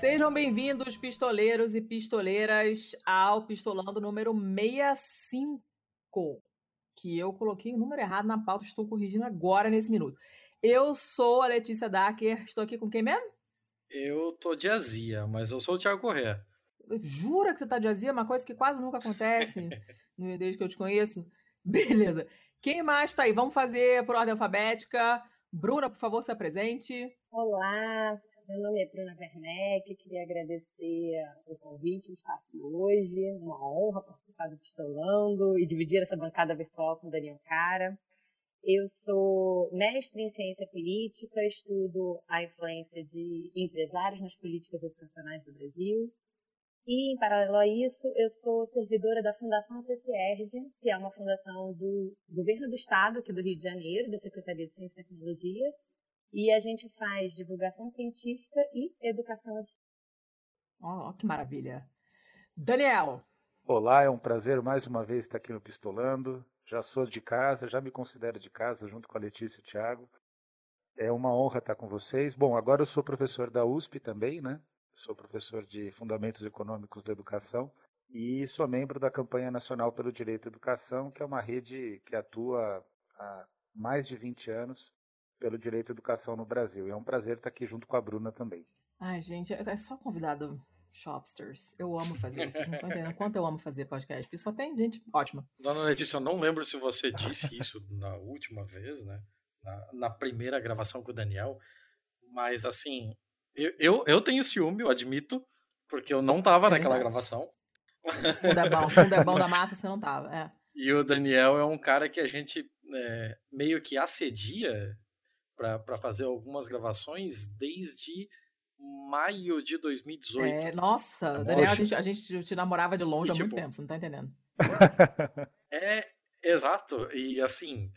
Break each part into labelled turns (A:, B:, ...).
A: Sejam bem-vindos, pistoleiros e pistoleiras, ao Pistolando número 65. Que eu coloquei o número errado na pauta, estou corrigindo agora nesse minuto. Eu sou a Letícia Dacker, estou aqui com quem mesmo?
B: Eu tô de azia, mas eu sou o Thiago Corrêa.
A: Jura que você tá de azia? Uma coisa que quase nunca acontece desde que eu te conheço. Beleza. Quem mais tá aí? Vamos fazer por ordem alfabética. Bruna, por favor, se apresente.
C: Olá, meu nome é Bruna Werneck, queria agradecer o convite de estar aqui hoje. Uma honra participar do Pistolando e dividir essa bancada virtual com o Daniel Cara. Eu sou mestre em ciência política, estudo a influência de empresários nas políticas educacionais do Brasil. E, em paralelo a isso, eu sou servidora da Fundação CCERG, que é uma fundação do governo do estado, aqui do Rio de Janeiro, da Secretaria de Ciência e Tecnologia, e a gente faz divulgação científica e educação.
A: Oh, que maravilha. Daniel.
D: Olá, é um prazer mais uma vez estar aqui no Pistolando. Já sou de casa, já me considero de casa junto com a Letícia e o Thiago. É uma honra estar com vocês. Bom, agora eu sou professor da USP também, né? Sou professor de Fundamentos Econômicos da Educação e sou membro da Campanha Nacional pelo Direito à Educação, que é uma rede que atua há mais de 20 anos pelo direito à educação no Brasil. E é um prazer estar aqui junto com a Bruna também.
A: Ai, gente, é só convidado shopsters. Eu amo fazer isso. Vocês não estão entendendo quanto eu amo fazer podcast. Porque só tem gente ótima.
B: Dona Letícia, eu não lembro se você disse isso na última vez, né? Na, na primeira gravação com o Daniel. Mas, assim, eu, eu, eu tenho ciúme, eu admito, porque eu não tava é naquela gravação.
A: Fundebão, fundebão da massa você não tava, é.
B: E o Daniel é um cara que a gente é, meio que assedia para fazer algumas gravações desde maio de 2018.
A: É, nossa, é Daniel, a gente, a gente te namorava de longe e, há tipo, muito tempo, você não tá entendendo.
B: é, exato. E assim,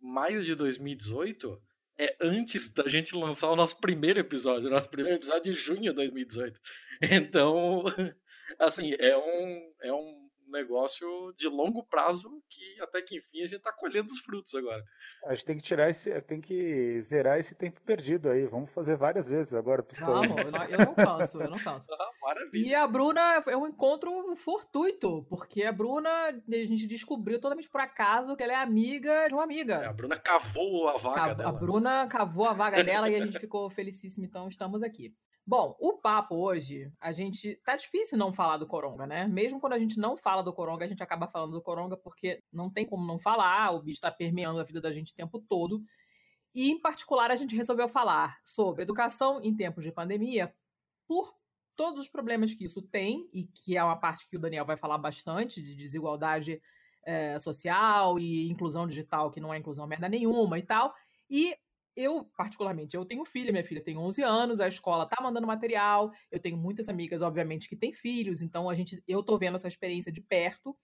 B: maio de 2018 é antes da gente lançar o nosso primeiro episódio, nosso primeiro episódio de junho de 2018. Então, assim, é um, é um negócio de longo prazo que até que enfim a gente está colhendo os frutos agora.
D: A gente tem que tirar esse, tem que zerar esse tempo perdido aí. Vamos fazer várias vezes agora,
A: pistolão. Não, eu não, eu não canso, eu não canso. Ah, e a Bruna é um encontro fortuito, porque a Bruna, a gente descobriu totalmente por acaso que ela é amiga de uma amiga. É,
B: a Bruna cavou a vaga dela.
A: A Bruna cavou a vaga dela e a gente ficou felicíssimo, então estamos aqui. Bom, o papo hoje, a gente. Tá difícil não falar do Coronga, né? Mesmo quando a gente não fala do Coronga, a gente acaba falando do Coronga porque não tem como não falar, o bicho tá permeando a vida da gente o tempo todo. E, em particular, a gente resolveu falar sobre educação em tempos de pandemia por todos os problemas que isso tem, e que é uma parte que o Daniel vai falar bastante, de desigualdade é, social e inclusão digital, que não é inclusão merda nenhuma e tal. E eu, particularmente, eu tenho filha, minha filha tem 11 anos, a escola tá mandando material, eu tenho muitas amigas, obviamente, que têm filhos, então a gente, eu tô vendo essa experiência de perto,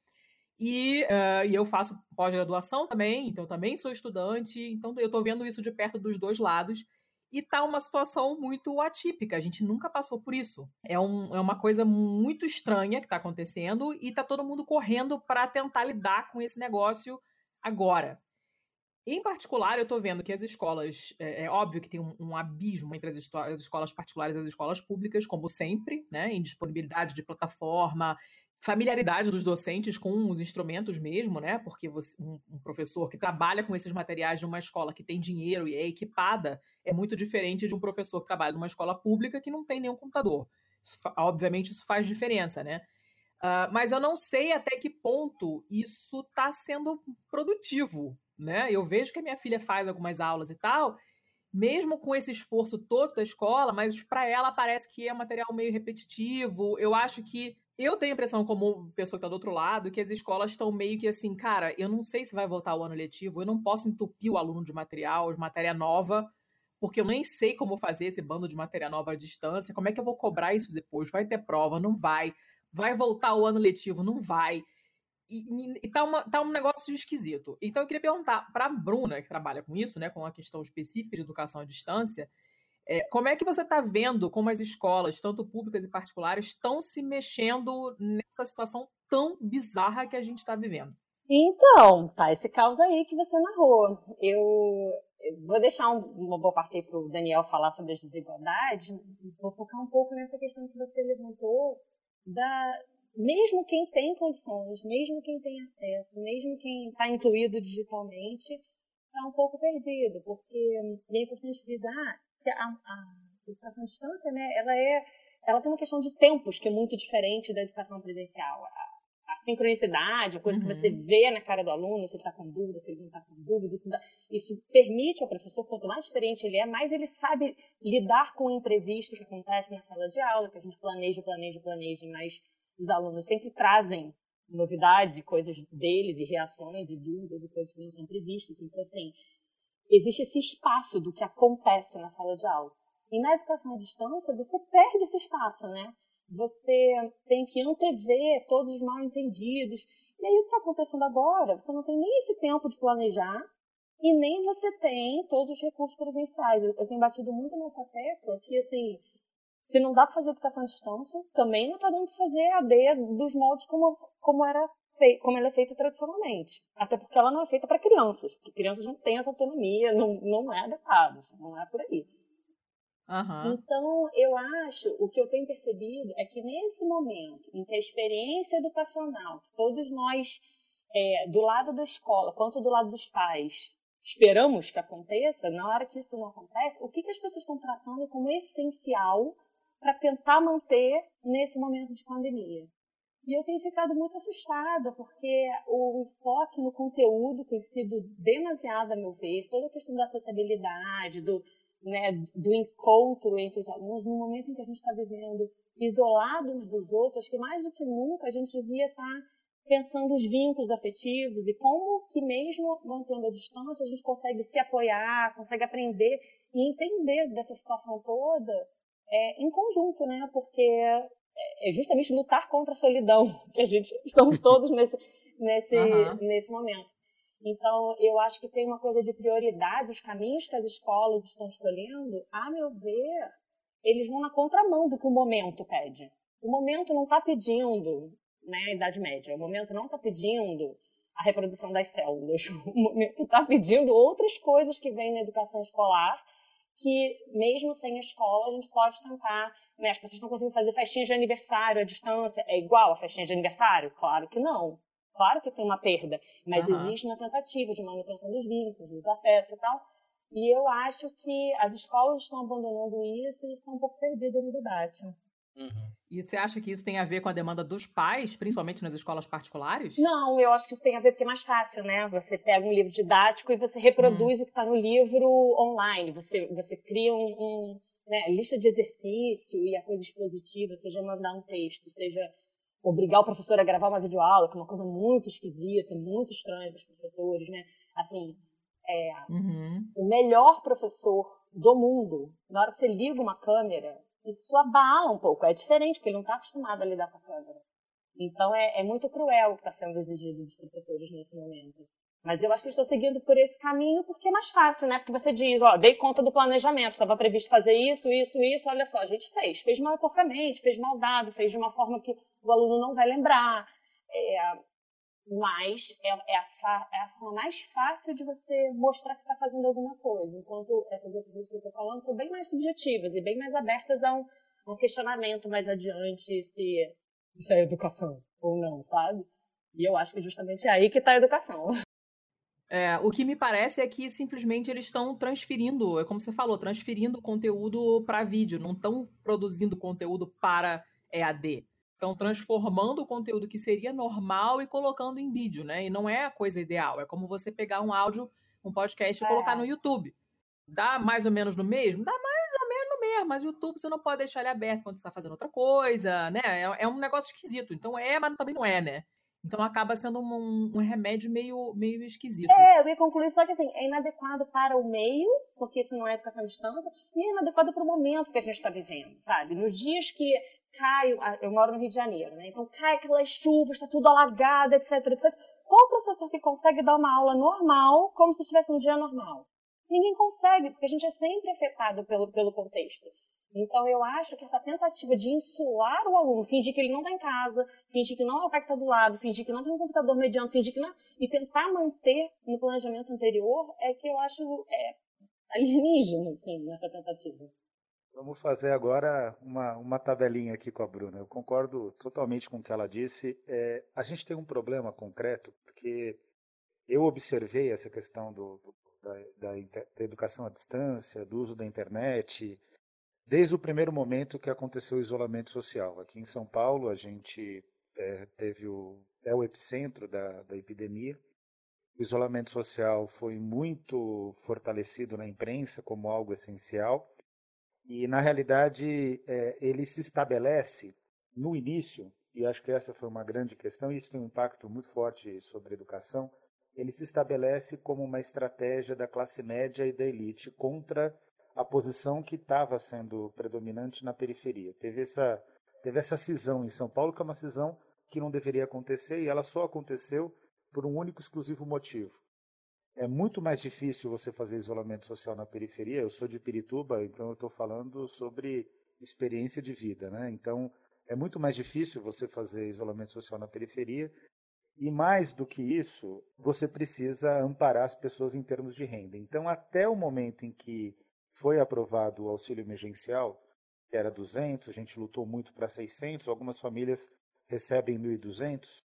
A: e, uh, e eu faço pós-graduação também, então também sou estudante, então eu tô vendo isso de perto dos dois lados, e tá uma situação muito atípica, a gente nunca passou por isso. É, um, é uma coisa muito estranha que tá acontecendo, e tá todo mundo correndo para tentar lidar com esse negócio agora. Em particular, eu estou vendo que as escolas, é, é, óbvio que tem um, um abismo entre as, as, escolas particulares e as escolas públicas, como sempre, né? Em disponibilidade de plataforma, familiaridade dos docentes com os instrumentos mesmo, né? Porque você, um, um, professor que trabalha com esses materiais de uma escola que tem dinheiro e é equipada é muito diferente de um professor que trabalha numa escola pública que não tem nenhum computador. Isso, obviamente, isso faz diferença, né? Uh, mas eu não sei até que ponto isso está sendo produtivo né? Eu vejo que a minha filha faz algumas aulas e tal, mesmo com esse esforço todo da escola, mas para ela parece que é material meio repetitivo. Eu acho que eu tenho a impressão, como pessoa que está do outro lado, que as escolas estão meio que assim, cara, eu não sei se vai voltar o ano letivo, eu não posso entupir o aluno de material, de matéria nova, porque eu nem sei como fazer esse bando de matéria nova à distância. Como é que eu vou cobrar isso depois? Vai ter prova? Não vai. Vai voltar o ano letivo? Não vai e, e tá, uma, tá um negócio esquisito. Então eu queria perguntar para a Bruna, que trabalha com isso, né, com a questão específica de educação à distância, é, como é que você está vendo como as escolas, tanto públicas e particulares, estão se mexendo nessa situação tão bizarra que a gente está vivendo?
C: Então, tá esse caos aí que você narrou. Eu, vou deixar uma boa parte aí para o Daniel falar sobre as desigualdades, vou focar um pouco nessa questão que você levantou da mesmo quem tem condições, mesmo quem tem acesso, mesmo quem está incluído digitalmente, está um pouco perdido, porque é importante frisar que a, a educação à distância, né, ela é, ela tem uma questão de tempos que é muito diferente da educação presencial. A, a sincronicidade, a coisa uhum. que você uhum. vê na cara do aluno, se ele está com dúvida, se ele não está com dúvida, isso, dá, isso permite ao professor, quanto mais experiente ele é, mais ele sabe lidar com o imprevisto que acontece na sala de aula, que a gente planeja, planeja, planeja, mas os alunos sempre trazem novidades, coisas deles e reações e dúvidas e coisas que não são previstas. Então, assim, existe esse espaço do que acontece na sala de aula. E na educação à distância, você perde esse espaço, né? Você tem que antever todos os mal entendidos. E aí, o que está acontecendo agora? Você não tem nem esse tempo de planejar e nem você tem todos os recursos presenciais. Eu, eu tenho batido muito nessa tecla que, assim, se não dá para fazer educação à distância, também não está dando para fazer AD dos moldes como, como era como ela é feita tradicionalmente. Até porque ela não é feita para crianças, porque crianças não têm essa autonomia, não, não é adequado, não é por aí.
A: Uhum.
C: Então, eu acho, o que eu tenho percebido é que nesse momento em que a experiência educacional, que todos nós, é, do lado da escola, quanto do lado dos pais, esperamos que aconteça, na hora que isso não acontece, o que, que as pessoas estão tratando como essencial para tentar manter nesse momento de pandemia. E eu tenho ficado muito assustada, porque o enfoque no conteúdo tem sido demasiado, a meu ver, toda a questão da acessibilidade, do, né, do encontro entre os alunos, no momento em que a gente está vivendo isolados dos outros, que mais do que nunca a gente devia estar tá pensando os vínculos afetivos e como que mesmo mantendo a distância a gente consegue se apoiar, consegue aprender e entender dessa situação toda é, em conjunto, né? Porque é, é justamente lutar contra a solidão que a gente estamos todos nesse nesse uhum. nesse momento. Então, eu acho que tem uma coisa de prioridade, os caminhos que as escolas estão escolhendo, a meu ver, eles vão na contramão do que o momento pede. O momento não está pedindo, né, a Idade Média, o momento não está pedindo a reprodução das células, o momento está pedindo outras coisas que vêm na educação escolar que mesmo sem escola a gente pode tentar, né? As pessoas estão conseguindo fazer festinha de aniversário à distância, é igual a festinha de aniversário? Claro que não. Claro que tem uma perda, mas uhum. existe uma tentativa de manutenção dos vínculos, dos afetos e tal. E eu acho que as escolas estão abandonando isso e estão um pouco perdidas no debate.
A: Uhum. E você acha que isso tem a ver com a demanda dos pais, principalmente nas escolas particulares?
C: Não, eu acho que isso tem a ver porque é mais fácil, né? Você pega um livro didático e você reproduz uhum. o que está no livro online. Você, você cria um, um né, lista de exercício e a coisa expositiva, seja mandar um texto, seja obrigar o professor a gravar uma videoaula, que é uma coisa muito esquisita, muito estranha para os professores, né? Assim, é, uhum. o melhor professor do mundo, na hora que você liga uma câmera, isso abala um pouco. É diferente, porque ele não está acostumado a lidar com a câmera. Então é, é muito cruel o que está sendo exigido dos professores nesse momento. Mas eu acho que estão seguindo por esse caminho porque é mais fácil, né? Porque você diz, ó, dei conta do planejamento, estava previsto fazer isso, isso, isso, olha só, a gente fez. Fez mal porcamente, fez mal dado, fez de uma forma que o aluno não vai lembrar. É, mas é, é, a, é, a, forma mais fácil de você mostrar que está fazendo alguma coisa, enquanto essas outras coisas que eu estou falando são bem mais subjetivas e bem mais abertas a um, um questionamento mais adiante se isso é educação ou não, sabe? E eu acho que justamente é aí que está a educação.
A: É, o que me parece é que simplesmente eles estão transferindo, é como você falou, transferindo conteúdo para vídeo, não estão produzindo conteúdo para EAD estão transformando o conteúdo que seria normal e colocando em vídeo, né? E não é a coisa ideal. É como você pegar um áudio, um podcast e é. colocar no YouTube. Dá mais ou menos no mesmo? Dá mais ou menos no mesmo, mas o YouTube você não pode deixar ele aberto quando você está fazendo outra coisa, né? É, é, um negócio esquisito. Então é, mas também não é, né? Então acaba sendo um, um, remédio meio, meio esquisito.
C: É, eu ia concluir só que assim, é inadequado para o meio, porque isso não é educação à distância, e é inadequado para o momento que a gente está vivendo, sabe? Nos dias que cai, eu moro no Rio de Janeiro, né? Então cai aquelas chuvas, está tudo alagado, etc, etc. Qual professor que consegue dar uma aula normal como se tivesse um dia normal? Ninguém consegue, porque a gente é sempre afetado pelo, pelo contexto. Então, eu acho que essa tentativa de insular o aluno, fingir que ele não está em casa, fingir que não é o pai que está do lado, fingir que não tem um computador mediano, fingir que não. e tentar manter no planejamento anterior, é que eu acho é, alienígena, assim, nessa tentativa.
D: Vamos fazer agora uma, uma tabelinha aqui com a Bruna. Eu concordo totalmente com o que ela disse. É, a gente tem um problema concreto, porque eu observei essa questão do, do da, da, da, educação à distância, do uso da internet, desde o primeiro momento que aconteceu o isolamento social. Aqui em São Paulo, a gente é, teve o, é o epicentro da, da epidemia. O isolamento social foi muito fortalecido na imprensa como algo essencial. E, na realidade, é, ele se estabelece no início, e acho que essa foi uma grande questão, e isso tem um impacto muito forte sobre a educação. Ele se estabelece como uma estratégia da classe média e da elite contra a posição que estava sendo predominante na periferia. Teve essa, teve essa cisão em São Paulo, que é uma cisão que não deveria acontecer, e ela só aconteceu por um único exclusivo motivo. É muito mais difícil você fazer isolamento social na periferia. Eu sou de Pirituba, então eu estou falando sobre experiência de vida, né? Então é muito mais difícil você fazer isolamento social na periferia. E mais do que isso, você precisa amparar as pessoas em termos de renda. Então, até o momento em que foi aprovado o auxílio emergencial, que era 200, a gente lutou muito para 600, algumas famílias recebem 1.200.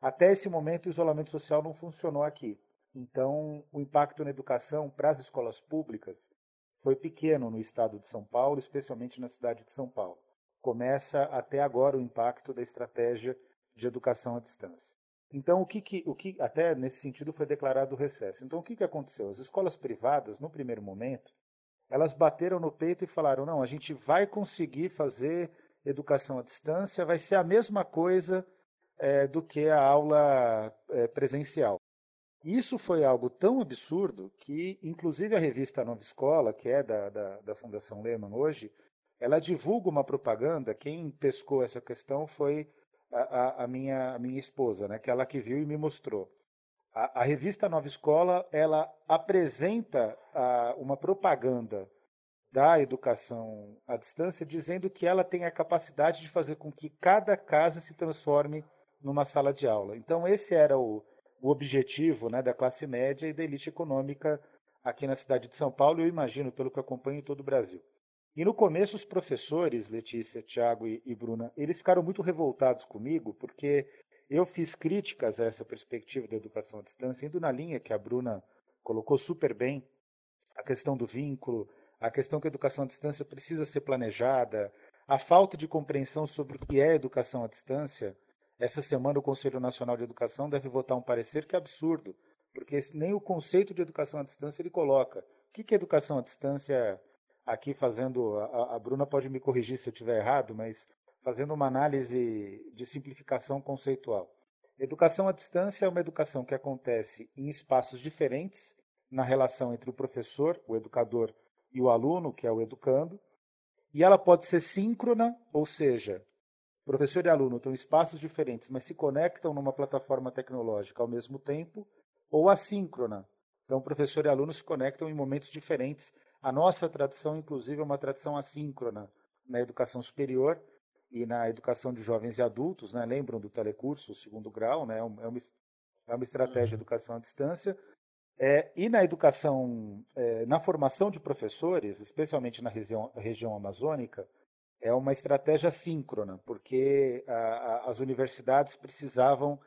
D: Até esse momento, o isolamento social não funcionou aqui. Então, o impacto na educação para as escolas públicas foi pequeno no estado de São Paulo, especialmente na cidade de São Paulo. Começa até agora o impacto da estratégia de educação à distância. Então, o que, que, o que até nesse sentido foi declarado o recesso. Então, o que, que aconteceu? As escolas privadas, no primeiro momento, elas bateram no peito e falaram: não, a gente vai conseguir fazer educação à distância, vai ser a mesma coisa é, do que a aula é, presencial. Isso foi algo tão absurdo que, inclusive, a revista Nova Escola, que é da, da, da Fundação Lehman hoje, ela divulga uma propaganda. Quem pescou essa questão foi a, a, a, minha, a minha esposa, né, que ela que viu e me mostrou. A, a revista Nova Escola ela apresenta uma propaganda da educação à distância, dizendo que ela tem a capacidade de fazer com que cada casa se transforme numa sala de aula. Então, esse era o, o objetivo né, da classe média e da elite econômica aqui na cidade de São Paulo, eu imagino, pelo que acompanho em todo o Brasil. E no começo, os professores, Letícia, Tiago e, e Bruna, eles ficaram muito revoltados comigo, porque eu fiz críticas a essa perspectiva da educação à distância, indo na linha que a Bruna colocou super bem, a questão do vínculo, a questão que a educação à distância precisa ser planejada, a falta de compreensão sobre o que é educação à distância. Essa semana o Conselho Nacional de Educação deve votar um parecer que é absurdo, porque nem o conceito de educação à distância ele coloca. O que é educação à distância? Aqui fazendo, a, a Bruna pode me corrigir se eu estiver errado, mas fazendo uma análise de simplificação conceitual. Educação à distância é uma educação que acontece em espaços diferentes, na relação entre o professor, o educador e o aluno, que é o educando, e ela pode ser síncrona, ou seja, professor e aluno estão em espaços diferentes, mas se conectam numa plataforma tecnológica ao mesmo tempo, ou assíncrona. Então, professor e aluno se conectam em momentos diferentes. A nossa tradição, inclusive, é uma tradição assíncrona na educação superior e na educação de jovens e adultos. Né? Lembram do telecurso, segundo grau, né? é, uma, é uma estratégia de uhum. educação à distância. É, e na educação, é, na formação de professores, especialmente na região, região amazônica, é uma estratégia síncrona, porque a, a, as universidades precisavam,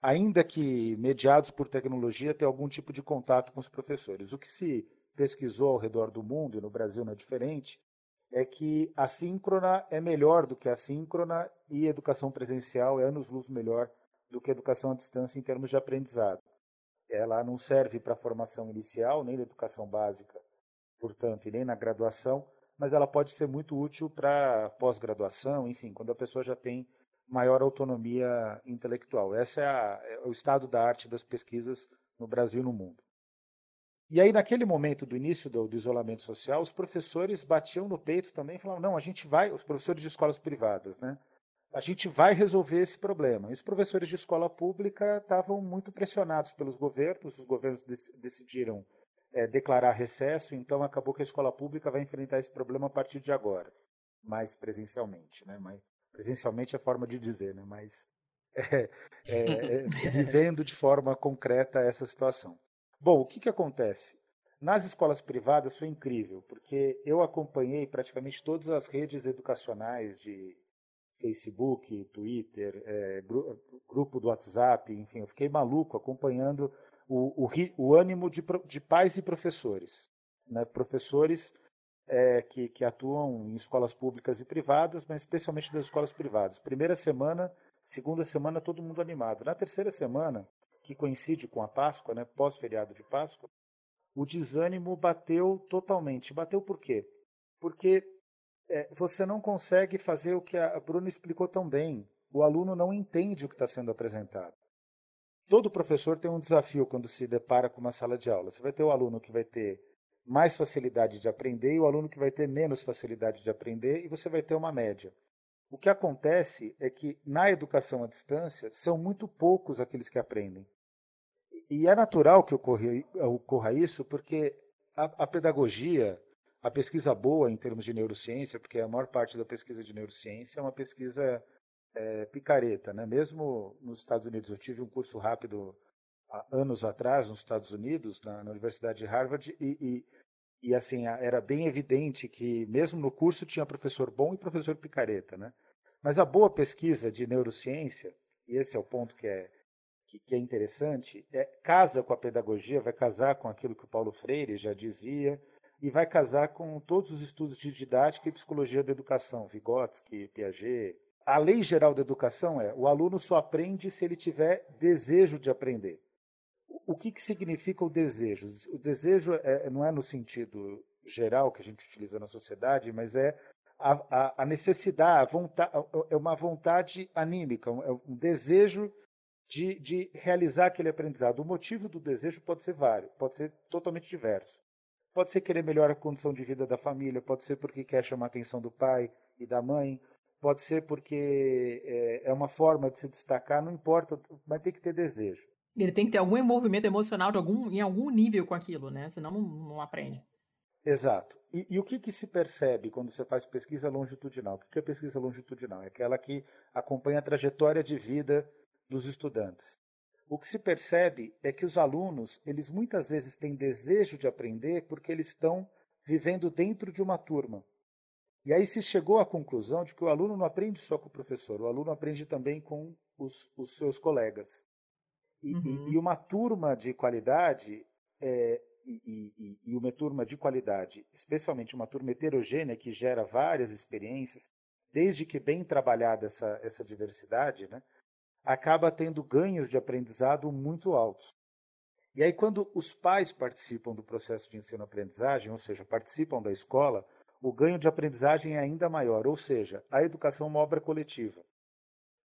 D: ainda que mediados por tecnologia, ter algum tipo de contato com os professores. O que se pesquisou ao redor do mundo, e no Brasil não é diferente, é que a síncrona é melhor do que a síncrona e educação presencial é anos-luz melhor do que educação à distância em termos de aprendizado ela não serve para a formação inicial, nem na educação básica, portanto, e nem na graduação, mas ela pode ser muito útil para pós-graduação, enfim, quando a pessoa já tem maior autonomia intelectual. Esse é, é, o estado da arte das pesquisas no Brasil e no mundo. E aí, naquele momento do início do, do, isolamento social, os professores batiam no peito também e falavam: não, a gente vai, os professores de escolas privadas, né? a gente vai resolver esse problema. E os professores de escola pública estavam muito pressionados pelos governos, os governos decidiram é, declarar recesso, então acabou que a escola pública vai enfrentar esse problema a partir de agora, mais presencialmente, né? Mas presencialmente é forma de dizer, né? Mas é, é, vivendo de forma concreta essa situação. Bom, o que, que acontece? Nas escolas privadas foi incrível, porque eu acompanhei praticamente todas as redes educacionais de Facebook, Twitter, é, grupo do WhatsApp, enfim, eu fiquei maluco acompanhando o, o, o ânimo de, de, pais e professores. Né? Professores é, que, que, atuam em escolas públicas e privadas, mas especialmente das escolas privadas. Primeira semana, segunda semana, todo mundo animado. Na terceira semana, que coincide com a Páscoa, né, pós-feriado de Páscoa, o desânimo bateu totalmente. Bateu por quê? Porque é, você não consegue fazer o que a Bruna explicou tão bem. O aluno não entende o que está sendo apresentado. Todo professor tem um desafio quando se depara com uma sala de aula. Você vai ter o aluno que vai ter mais facilidade de aprender e o aluno que vai ter menos facilidade de aprender, e você vai ter uma média. O que acontece é que na educação à distância são muito poucos aqueles que aprendem. E é natural que ocorra, isso, porque a, a, pedagogia, a pesquisa boa em termos de neurociência, porque a maior parte da pesquisa de neurociência é uma pesquisa é, picareta. Né? Mesmo nos Estados Unidos, eu tive um curso rápido há anos atrás, nos Estados Unidos, na, na Universidade de Harvard, e, e e assim, era bem evidente que mesmo no curso tinha professor bom e professor picareta, né? Mas a boa pesquisa de neurociência, e esse é o ponto que é, que, que é interessante, é, casa com a pedagogia, vai casar com aquilo que o Paulo Freire já dizia, e vai casar com todos os estudos de didática e psicologia da educação, Vygotsky, Piaget. A lei geral da educação é: o aluno só aprende se ele tiver desejo de aprender o que, que significa o desejo? O desejo é, não é no sentido geral que a gente utiliza na sociedade, mas é a, a, a necessidade, a vontade, é uma vontade anímica, é um desejo de, de realizar aquele aprendizado. O motivo do desejo pode ser vários, pode ser totalmente diverso. Pode ser querer melhorar a condição de vida da família, pode ser porque quer chamar a atenção do pai e da mãe, pode ser porque é, é uma forma de se destacar, não importa, mas tem que ter desejo.
A: Ele tem que ter algum envolvimento emocional de algum, em algum nível com aquilo, né? Senão não, não aprende.
D: Exato. E, e, o que, que se percebe quando você faz pesquisa longitudinal? O que é pesquisa longitudinal? É aquela que acompanha a trajetória de vida dos estudantes. O que se percebe é que os alunos, eles muitas vezes têm desejo de aprender porque eles estão vivendo dentro de uma turma. E aí se chegou à conclusão de que o aluno não aprende só com o professor, o aluno aprende também com os, os seus colegas. E, uhum. e, e uma turma de qualidade, é, e, e, e, uma turma de qualidade, especialmente uma turma heterogênea que gera várias experiências, desde que bem trabalhada essa, essa diversidade, né, acaba tendo ganhos de aprendizado muito altos. E aí, quando os pais participam do processo de ensino-aprendizagem, ou seja, participam da escola, o ganho de aprendizagem é ainda maior, ou seja, a educação é uma obra coletiva.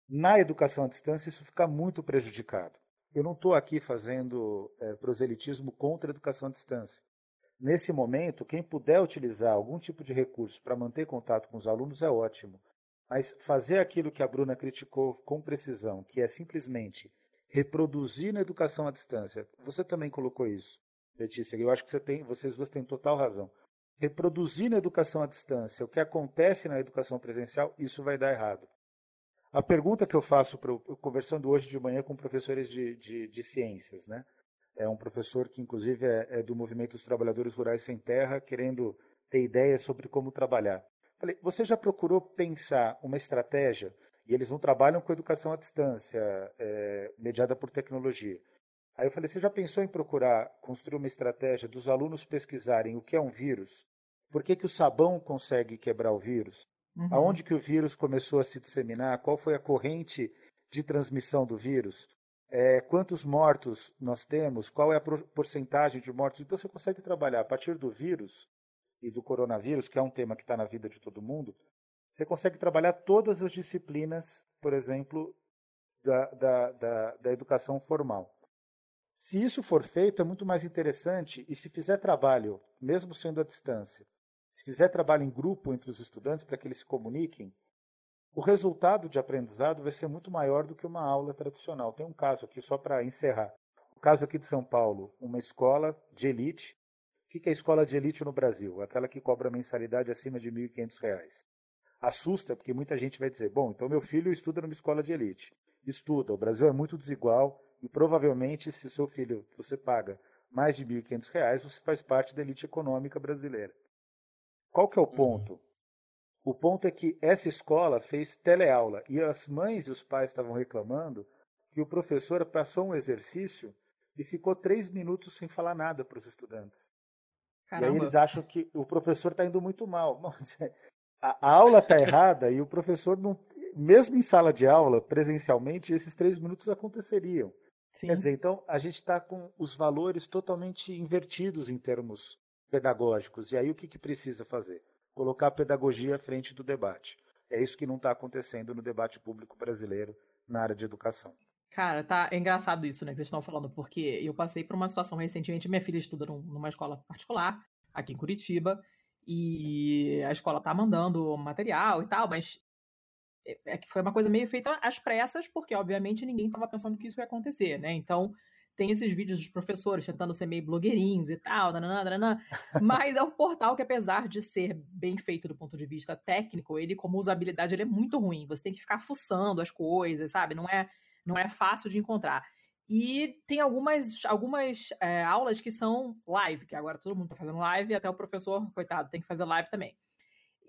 D: Na educação à distância, isso fica muito prejudicado eu não estou aqui fazendo é, proselitismo contra a educação à distância. Nesse momento, quem puder utilizar algum tipo de recurso para manter contato com os alunos é ótimo. Mas fazer aquilo que a Bruna criticou com precisão, que é simplesmente reproduzir na educação à distância. Você também colocou isso, Letícia. Eu acho que você tem, vocês duas têm total razão. Reproduzir na educação à distância o que acontece na educação presencial, isso vai dar errado. A pergunta que eu faço, pro, conversando hoje de manhã com professores de, de, de ciências, né? É um professor que, inclusive, é, é, do Movimento dos Trabalhadores Rurais Sem Terra, querendo ter ideias sobre como trabalhar. Falei, você já procurou pensar uma estratégia? E eles não trabalham com educação à distância, é, mediada por tecnologia. Aí eu falei, você já pensou em procurar construir uma estratégia dos alunos pesquisarem o que é um vírus? Por que, que o sabão consegue quebrar o vírus? Uhum. Aonde que o vírus começou a se disseminar? Qual foi a corrente de transmissão do vírus? É, quantos mortos nós temos? Qual é a porcentagem de mortos? Então você consegue trabalhar a partir do vírus e do coronavírus, que é um tema que está na vida de todo mundo, você consegue trabalhar todas as disciplinas, por exemplo, da, da, da, da educação formal. Se isso for feito, é muito mais interessante, e se fizer trabalho, mesmo sendo à distância, se fizer trabalho em grupo entre os estudantes para que eles se comuniquem, o resultado de aprendizado vai ser muito maior do que uma aula tradicional. Tem um caso aqui, só para encerrar. O caso aqui de São Paulo, uma escola de elite. O que é escola de elite no Brasil? Aquela que cobra mensalidade acima de R$ 1.500. Assusta, porque muita gente vai dizer: bom, então meu filho estuda numa escola de elite. Estuda, o Brasil é muito desigual e provavelmente, se o seu filho você paga mais de R$ 1.500, você faz parte da elite econômica brasileira. Qual que é o uhum. ponto? Uhum. O ponto é que essa escola fez teleaula e as mães e os pais estavam reclamando que o professor passou um exercício e ficou três minutos sem falar nada para os estudantes. Caramba. E aí eles acham que o professor está indo muito mal. A, aula está errada e o professor não. Mesmo em sala de aula, presencialmente, esses três minutos aconteceriam. Sim. Quer dizer, então a gente está com os valores totalmente invertidos em termos pedagógicos. E aí o que, que precisa fazer? Colocar a pedagogia à frente do debate. É isso que não está acontecendo no debate público brasileiro na área de educação.
A: Cara, tá é engraçado isso, né, que vocês estão falando, porque eu passei por uma situação recentemente, minha filha estuda numa escola particular, aqui em Curitiba, e a escola tá mandando material e tal, mas foi uma coisa meio feita às pressas, porque obviamente ninguém estava pensando que isso ia acontecer, né? Então, tem esses vídeos dos professores tentando ser meio blogueirinhos e tal, nananã, mas é um portal que, apesar de ser bem feito do ponto de vista técnico, ele, como usabilidade, ele é muito ruim. Você tem que ficar fuçando as coisas, sabe? Não é não é fácil de encontrar. E tem algumas, algumas é, aulas que são live, que agora todo mundo está fazendo live, até o professor, coitado, tem que fazer live também.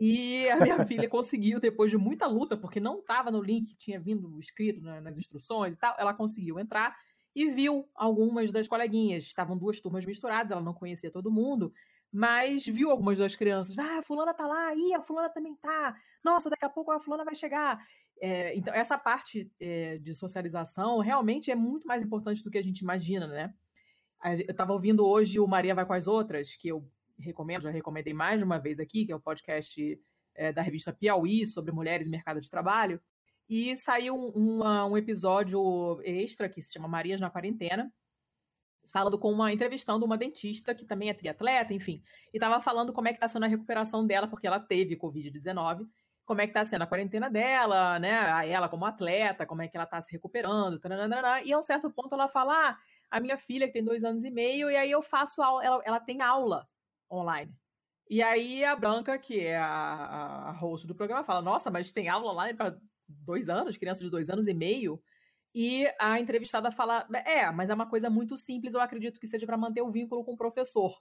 A: E a minha filha conseguiu, depois de muita luta, porque não estava no link que tinha vindo escrito nas instruções e tal, ela conseguiu entrar e viu algumas das coleguinhas. Estavam duas turmas misturadas, ela não conhecia todo mundo, mas viu algumas das crianças. Ah, a fulana tá lá, ih, a fulana também tá. Nossa, daqui a pouco a fulana vai chegar. É, então, essa parte é, de socialização realmente é muito mais importante do que a gente imagina, né? Eu estava ouvindo hoje o Maria Vai com as Outras, que eu recomendo, já recomendei mais de uma vez aqui, que é o podcast é, da revista Piauí sobre mulheres e mercado de trabalho. E saiu uma, um episódio extra que se chama Marias na Quarentena, falando com uma entrevistando uma dentista que também é triatleta, enfim, e estava falando como é que está sendo a recuperação dela porque ela teve covid-19, como é que está sendo a quarentena dela, né? Ela como atleta, como é que ela está se recuperando, taranana, e a um certo ponto ela fala: ah, a minha filha que tem dois anos e meio e aí eu faço aula, ela, ela tem aula online. E aí a Branca, que é a, a host do programa, fala: Nossa, mas tem aula online para dois anos, criança de dois anos e meio? E a entrevistada fala: é, mas é uma coisa muito simples, eu acredito que seja para manter o vínculo com o professor.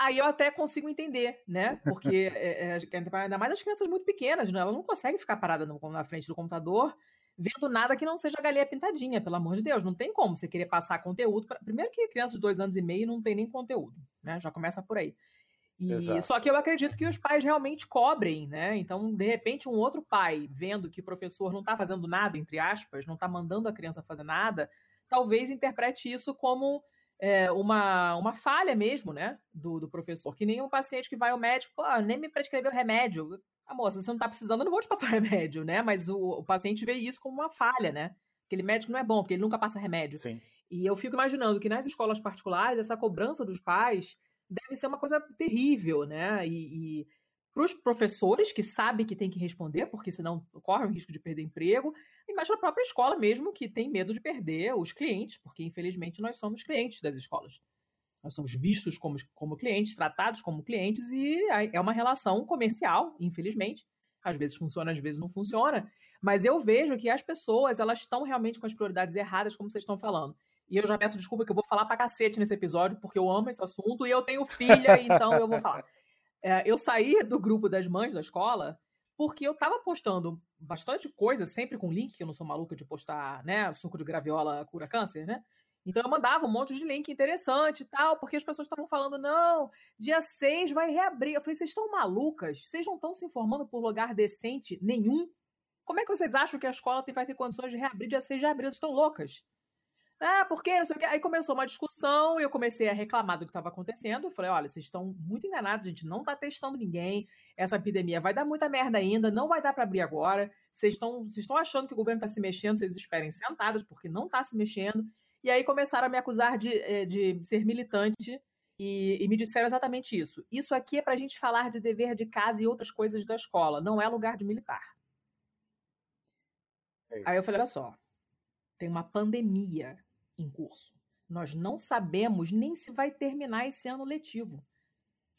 A: Aí eu até consigo entender, né? Porque é, é, ainda mais as crianças muito pequenas, né? ela não consegue ficar parada no, na frente do computador vendo nada que não seja galinha pintadinha, pelo amor de Deus. Não tem como você querer passar conteúdo. Pra... Primeiro que criança de dois anos e meio não tem nem conteúdo, né? Já começa por aí. E, só que eu acredito que os pais realmente cobrem, né? Então, de repente, um outro pai, vendo que o professor não está fazendo nada, entre aspas, não está mandando a criança fazer nada, talvez interprete isso como é, uma, uma falha mesmo, né? Do, do professor. Que nem um paciente que vai ao médico, pô, nem me prescreveu remédio. Ah, moça, você não está precisando, eu não vou te passar remédio, né? Mas o, o paciente vê isso como uma falha, né? Aquele médico não é bom, porque ele nunca passa remédio.
D: Sim.
A: E eu fico imaginando que nas escolas particulares, essa cobrança dos pais deve ser uma coisa terrível, né? E, e para os professores que sabem que tem que responder, porque senão corre o risco de perder emprego, e mais para a própria escola mesmo, que tem medo de perder os clientes, porque infelizmente nós somos clientes das escolas. Nós somos vistos como, como clientes, tratados como clientes, e é uma relação comercial, infelizmente. Às vezes funciona, às vezes não funciona. Mas eu vejo que as pessoas elas estão realmente com as prioridades erradas, como vocês estão falando. E eu já peço desculpa que eu vou falar pra cacete nesse episódio, porque eu amo esse assunto e eu tenho filha, então eu vou falar. É, eu saí do grupo das mães da escola porque eu tava postando bastante coisa, sempre com link, que eu não sou maluca de postar, né, suco de graviola cura câncer, né? Então eu mandava um monte de link interessante e tal, porque as pessoas estavam falando, não, dia 6 vai reabrir. Eu falei, vocês estão malucas? Vocês não estão se informando por lugar decente nenhum? Como é que vocês acham que a escola vai ter condições de reabrir dia 6 de abril? Vocês estão loucas? Ah, porque não sei o quê. Aí começou uma discussão e eu comecei a reclamar do que estava acontecendo. Eu falei: olha, vocês estão muito enganados, a gente não está testando ninguém. Essa epidemia vai dar muita merda ainda, não vai dar para abrir agora. Vocês estão, vocês estão achando que o governo está se mexendo, vocês esperem sentados, porque não está se mexendo. E aí começaram a me acusar de, eh, de ser militante e, e, me disseram exatamente isso. Isso aqui é para a gente falar de dever de casa e outras coisas da escola, não é lugar de militar. É aí eu falei: olha só, tem uma pandemia em curso. Nós não sabemos nem se vai terminar esse ano letivo.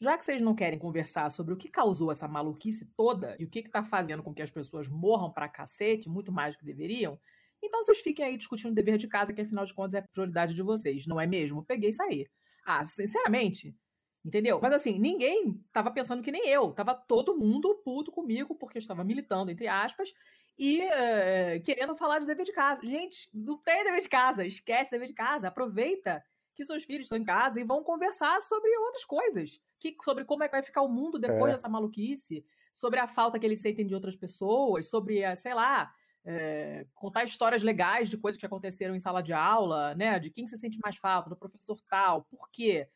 A: Já que vocês não querem conversar sobre o que causou essa maluquice toda e o que está fazendo com que as pessoas morram para cacete, muito mais do que deveriam, Então vocês fiquem aí discutindo o dever de casa, que afinal de contas é prioridade de vocês, não é mesmo? Peguei e saí. Ah, sinceramente, entendeu? Mas assim, ninguém tava pensando que nem eu. Tava todo mundo puto comigo, porque eu estava militando, entre aspas, e uh, querendo falar de dever de casa. Gente, não tem dever de casa, esquece dever de casa. Aproveita que seus filhos estão em casa e vão conversar sobre outras coisas. Que, sobre como é que vai ficar o mundo depois é. dessa maluquice, sobre a falta que eles sentem de outras pessoas, sobre, sei lá, é, contar histórias legais de coisas que aconteceram em sala de aula, né? De quem se sente mais falta, do professor tal, por quê?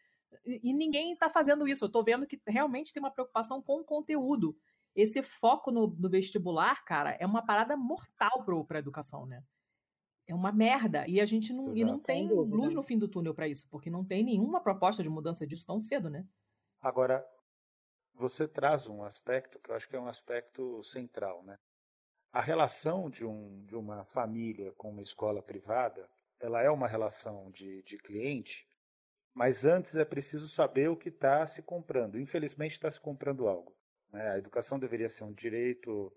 A: E, e ninguém está fazendo isso. Eu estou vendo que realmente tem uma preocupação com o conteúdo. Esse foco no, no vestibular, cara, é uma parada mortal para a educação, né? É uma merda. E a gente não, e não tem luz no fim do túnel para isso, porque não tem nenhuma proposta de mudança disso tão cedo, né?
D: Agora, você traz um aspecto que eu acho que é um aspecto central, né? a relação de, um, de uma família com uma escola privada, ela é uma relação de, de cliente, mas antes é preciso saber o que está se comprando. Infelizmente está se comprando algo. Né? A educação deveria ser um direito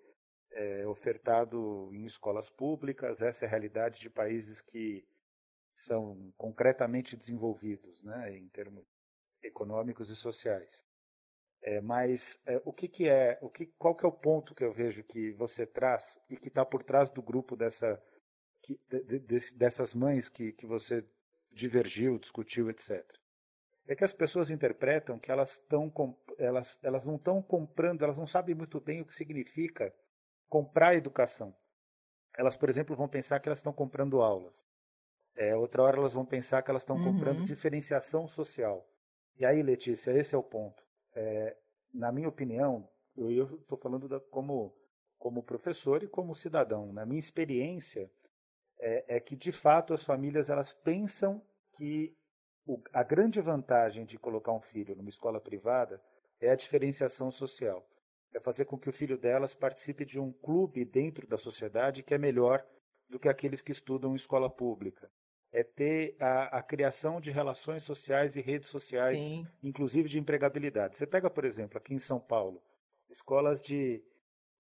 D: é, ofertado em escolas públicas. Essa é a realidade de países que são concretamente desenvolvidos, né, em termos econômicos e sociais. É, mas é, o que, que é, o que, qual que é o ponto que eu vejo que você traz e que está por trás do grupo dessa, que, de, de, dessas mães que, que você divergiu, discutiu, etc. É que as pessoas interpretam que elas estão elas, elas não estão comprando, elas não sabem muito bem o que significa comprar educação. Elas, por exemplo, vão pensar que elas estão comprando aulas. É, outra hora elas vão pensar que elas estão uhum. comprando diferenciação social. E aí, Letícia, esse é o ponto é, na minha opinião, eu estou falando da, como, como professor e como cidadão, na minha experiência, é, é que de fato as famílias elas pensam que o, a grande vantagem de colocar um filho numa escola privada é a diferenciação social. É fazer com que o filho delas participe de um clube dentro da sociedade que é melhor do que aqueles que estudam em escola pública é ter a, a, criação de relações sociais e redes sociais, Sim. inclusive de empregabilidade. Você pega, por exemplo, aqui em São Paulo, escolas de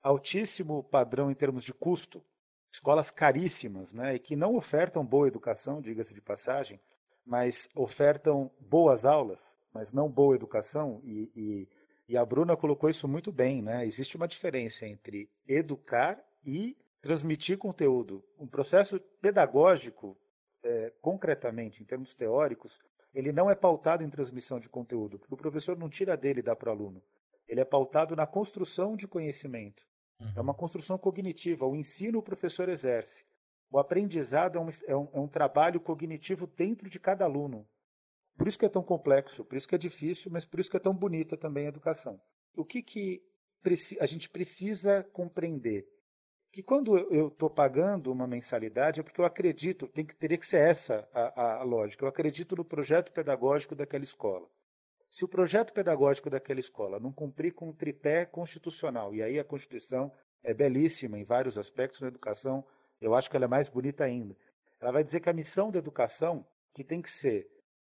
D: altíssimo padrão em termos de custo, escolas caríssimas, né, e que não ofertam boa educação, diga-se de passagem, mas ofertam boas aulas, mas não boa educação, e, e, e a Bruna colocou isso muito bem, né? Existe uma diferença entre educar e transmitir conteúdo. Um processo pedagógico é, concretamente, em termos teóricos, ele não é pautado em transmissão de conteúdo, porque o professor não tira dele e dá para o aluno. Ele é pautado na construção de conhecimento. Uhum. É uma construção cognitiva. O ensino o professor exerce. O aprendizado é um, é, um, é um trabalho cognitivo dentro de cada aluno. Por isso que é tão complexo, por isso que é difícil, mas por isso que é tão bonita também a educação. O que, que a gente precisa compreender? que quando eu estou pagando uma mensalidade é porque eu acredito, tem que, teria que ser essa a, a, lógica, eu acredito no projeto pedagógico daquela escola. Se o projeto pedagógico daquela escola não cumprir com o tripé constitucional, e aí a Constituição é belíssima em vários aspectos na educação, eu acho que ela é mais bonita ainda. Ela vai dizer que a missão da educação, que tem que ser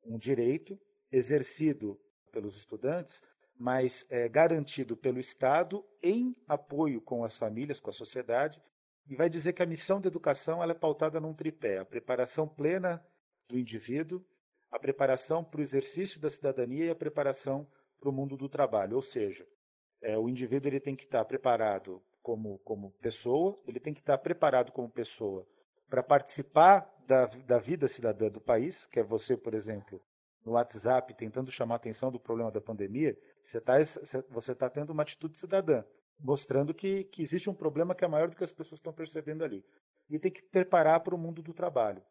D: um direito exercido pelos estudantes, mas é, garantido pelo Estado em apoio com as famílias, com a sociedade, e vai dizer que a missão da educação ela é pautada num tripé: a preparação plena do indivíduo, a preparação para o exercício da cidadania e a preparação para o mundo do trabalho. Ou seja, é, o indivíduo ele tem que estar preparado como, como pessoa, ele tem que estar preparado como pessoa para participar da, da vida cidadã do país, que é você, por exemplo, no WhatsApp tentando chamar a atenção do problema da pandemia, você está você tá tendo uma atitude cidadã, mostrando que, que existe um problema que é maior do que as pessoas estão percebendo ali. E tem que preparar para o mundo do trabalho.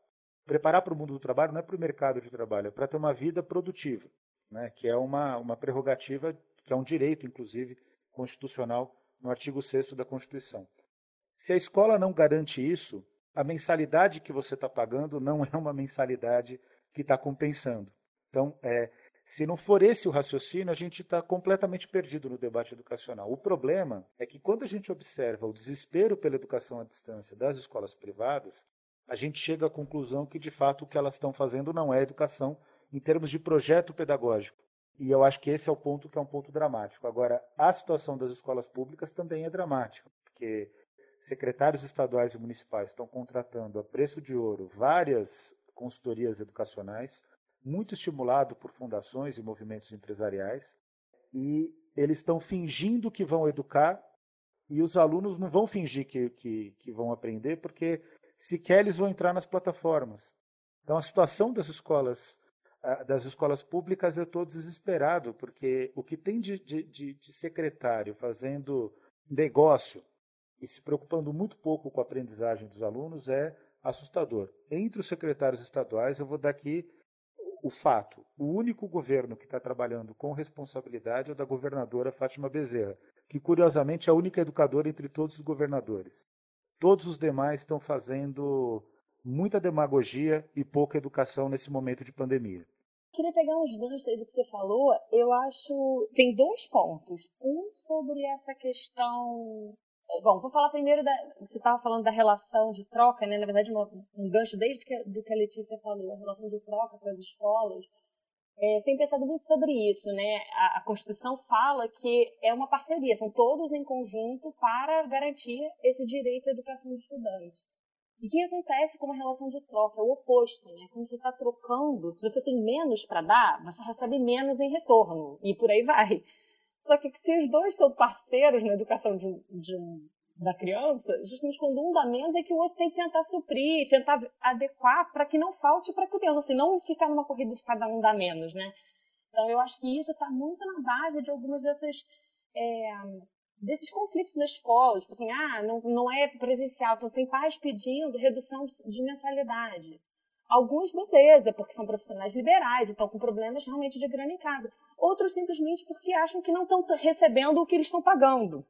D: Preparar para o mundo do trabalho não é para o mercado de trabalho, é para ter uma vida produtiva, né? que é uma, uma prerrogativa, que é um direito, inclusive, constitucional no artigo 6 da Constituição. Se a escola não garante isso, a mensalidade que você está pagando não é uma mensalidade que está compensando. Então, é, se não for esse o raciocínio, a gente está completamente perdido no debate educacional. O problema é que quando a gente observa o desespero pela educação à distância das escolas privadas, a gente chega à conclusão que, de fato, o que elas estão fazendo não é educação em termos de projeto pedagógico. E eu acho que esse é o ponto que é um ponto dramático. Agora, a situação das escolas públicas também é dramática, porque secretários estaduais e municipais estão contratando a preço de ouro várias consultorias educacionais, muito estimulado por fundações e movimentos empresariais, e eles estão fingindo que vão educar e os alunos não vão fingir que, que, que vão aprender, porque sequer eles vão entrar nas plataformas. Então, a situação das escolas das escolas públicas eu estou desesperado, porque o que tem de, de, de secretário fazendo negócio e se preocupando muito pouco com a aprendizagem dos alunos é assustador. Entre os secretários estaduais, eu vou dar aqui o fato: o único governo que está trabalhando com responsabilidade é o da governadora Fátima Bezerra, que curiosamente é a única educadora entre todos os governadores. Todos os demais estão fazendo muita demagogia e pouca educação nesse momento de pandemia.
C: Queria pegar uns ganchos aí do que você falou. Eu acho. Tem dois pontos. Um sobre essa questão Bom, vou falar primeiro da. Você estava falando da relação de troca, né? Na verdade, um gancho desde que, do que a Letícia falou, a relação de troca com as escolas. É, tenho pensado muito sobre isso, né? A, a, Constituição fala que é uma parceria, são todos em conjunto para garantir esse direito à educação do estudante. E o que acontece com uma relação de troca? É o oposto, né? Quando você está trocando, se você tem menos para dar, você recebe menos em retorno, e por aí vai. Só que se os dois são parceiros na educação de, de da criança, justamente quando um dá menos é que o outro tem que tentar suprir, tentar adequar para que não falte para a criança, e não ficar numa corrida de cada um dar menos, né? Então eu acho que isso está muito na base de algumas dessas é, desses conflitos da escola, tipo assim, ah, não, não é presencial, então tem pais pedindo redução de mensalidade. Alguns, beleza, porque são profissionais liberais e estão com problemas realmente de grana em casa. Outros, simplesmente porque acham que não estão recebendo o que eles estão pagando.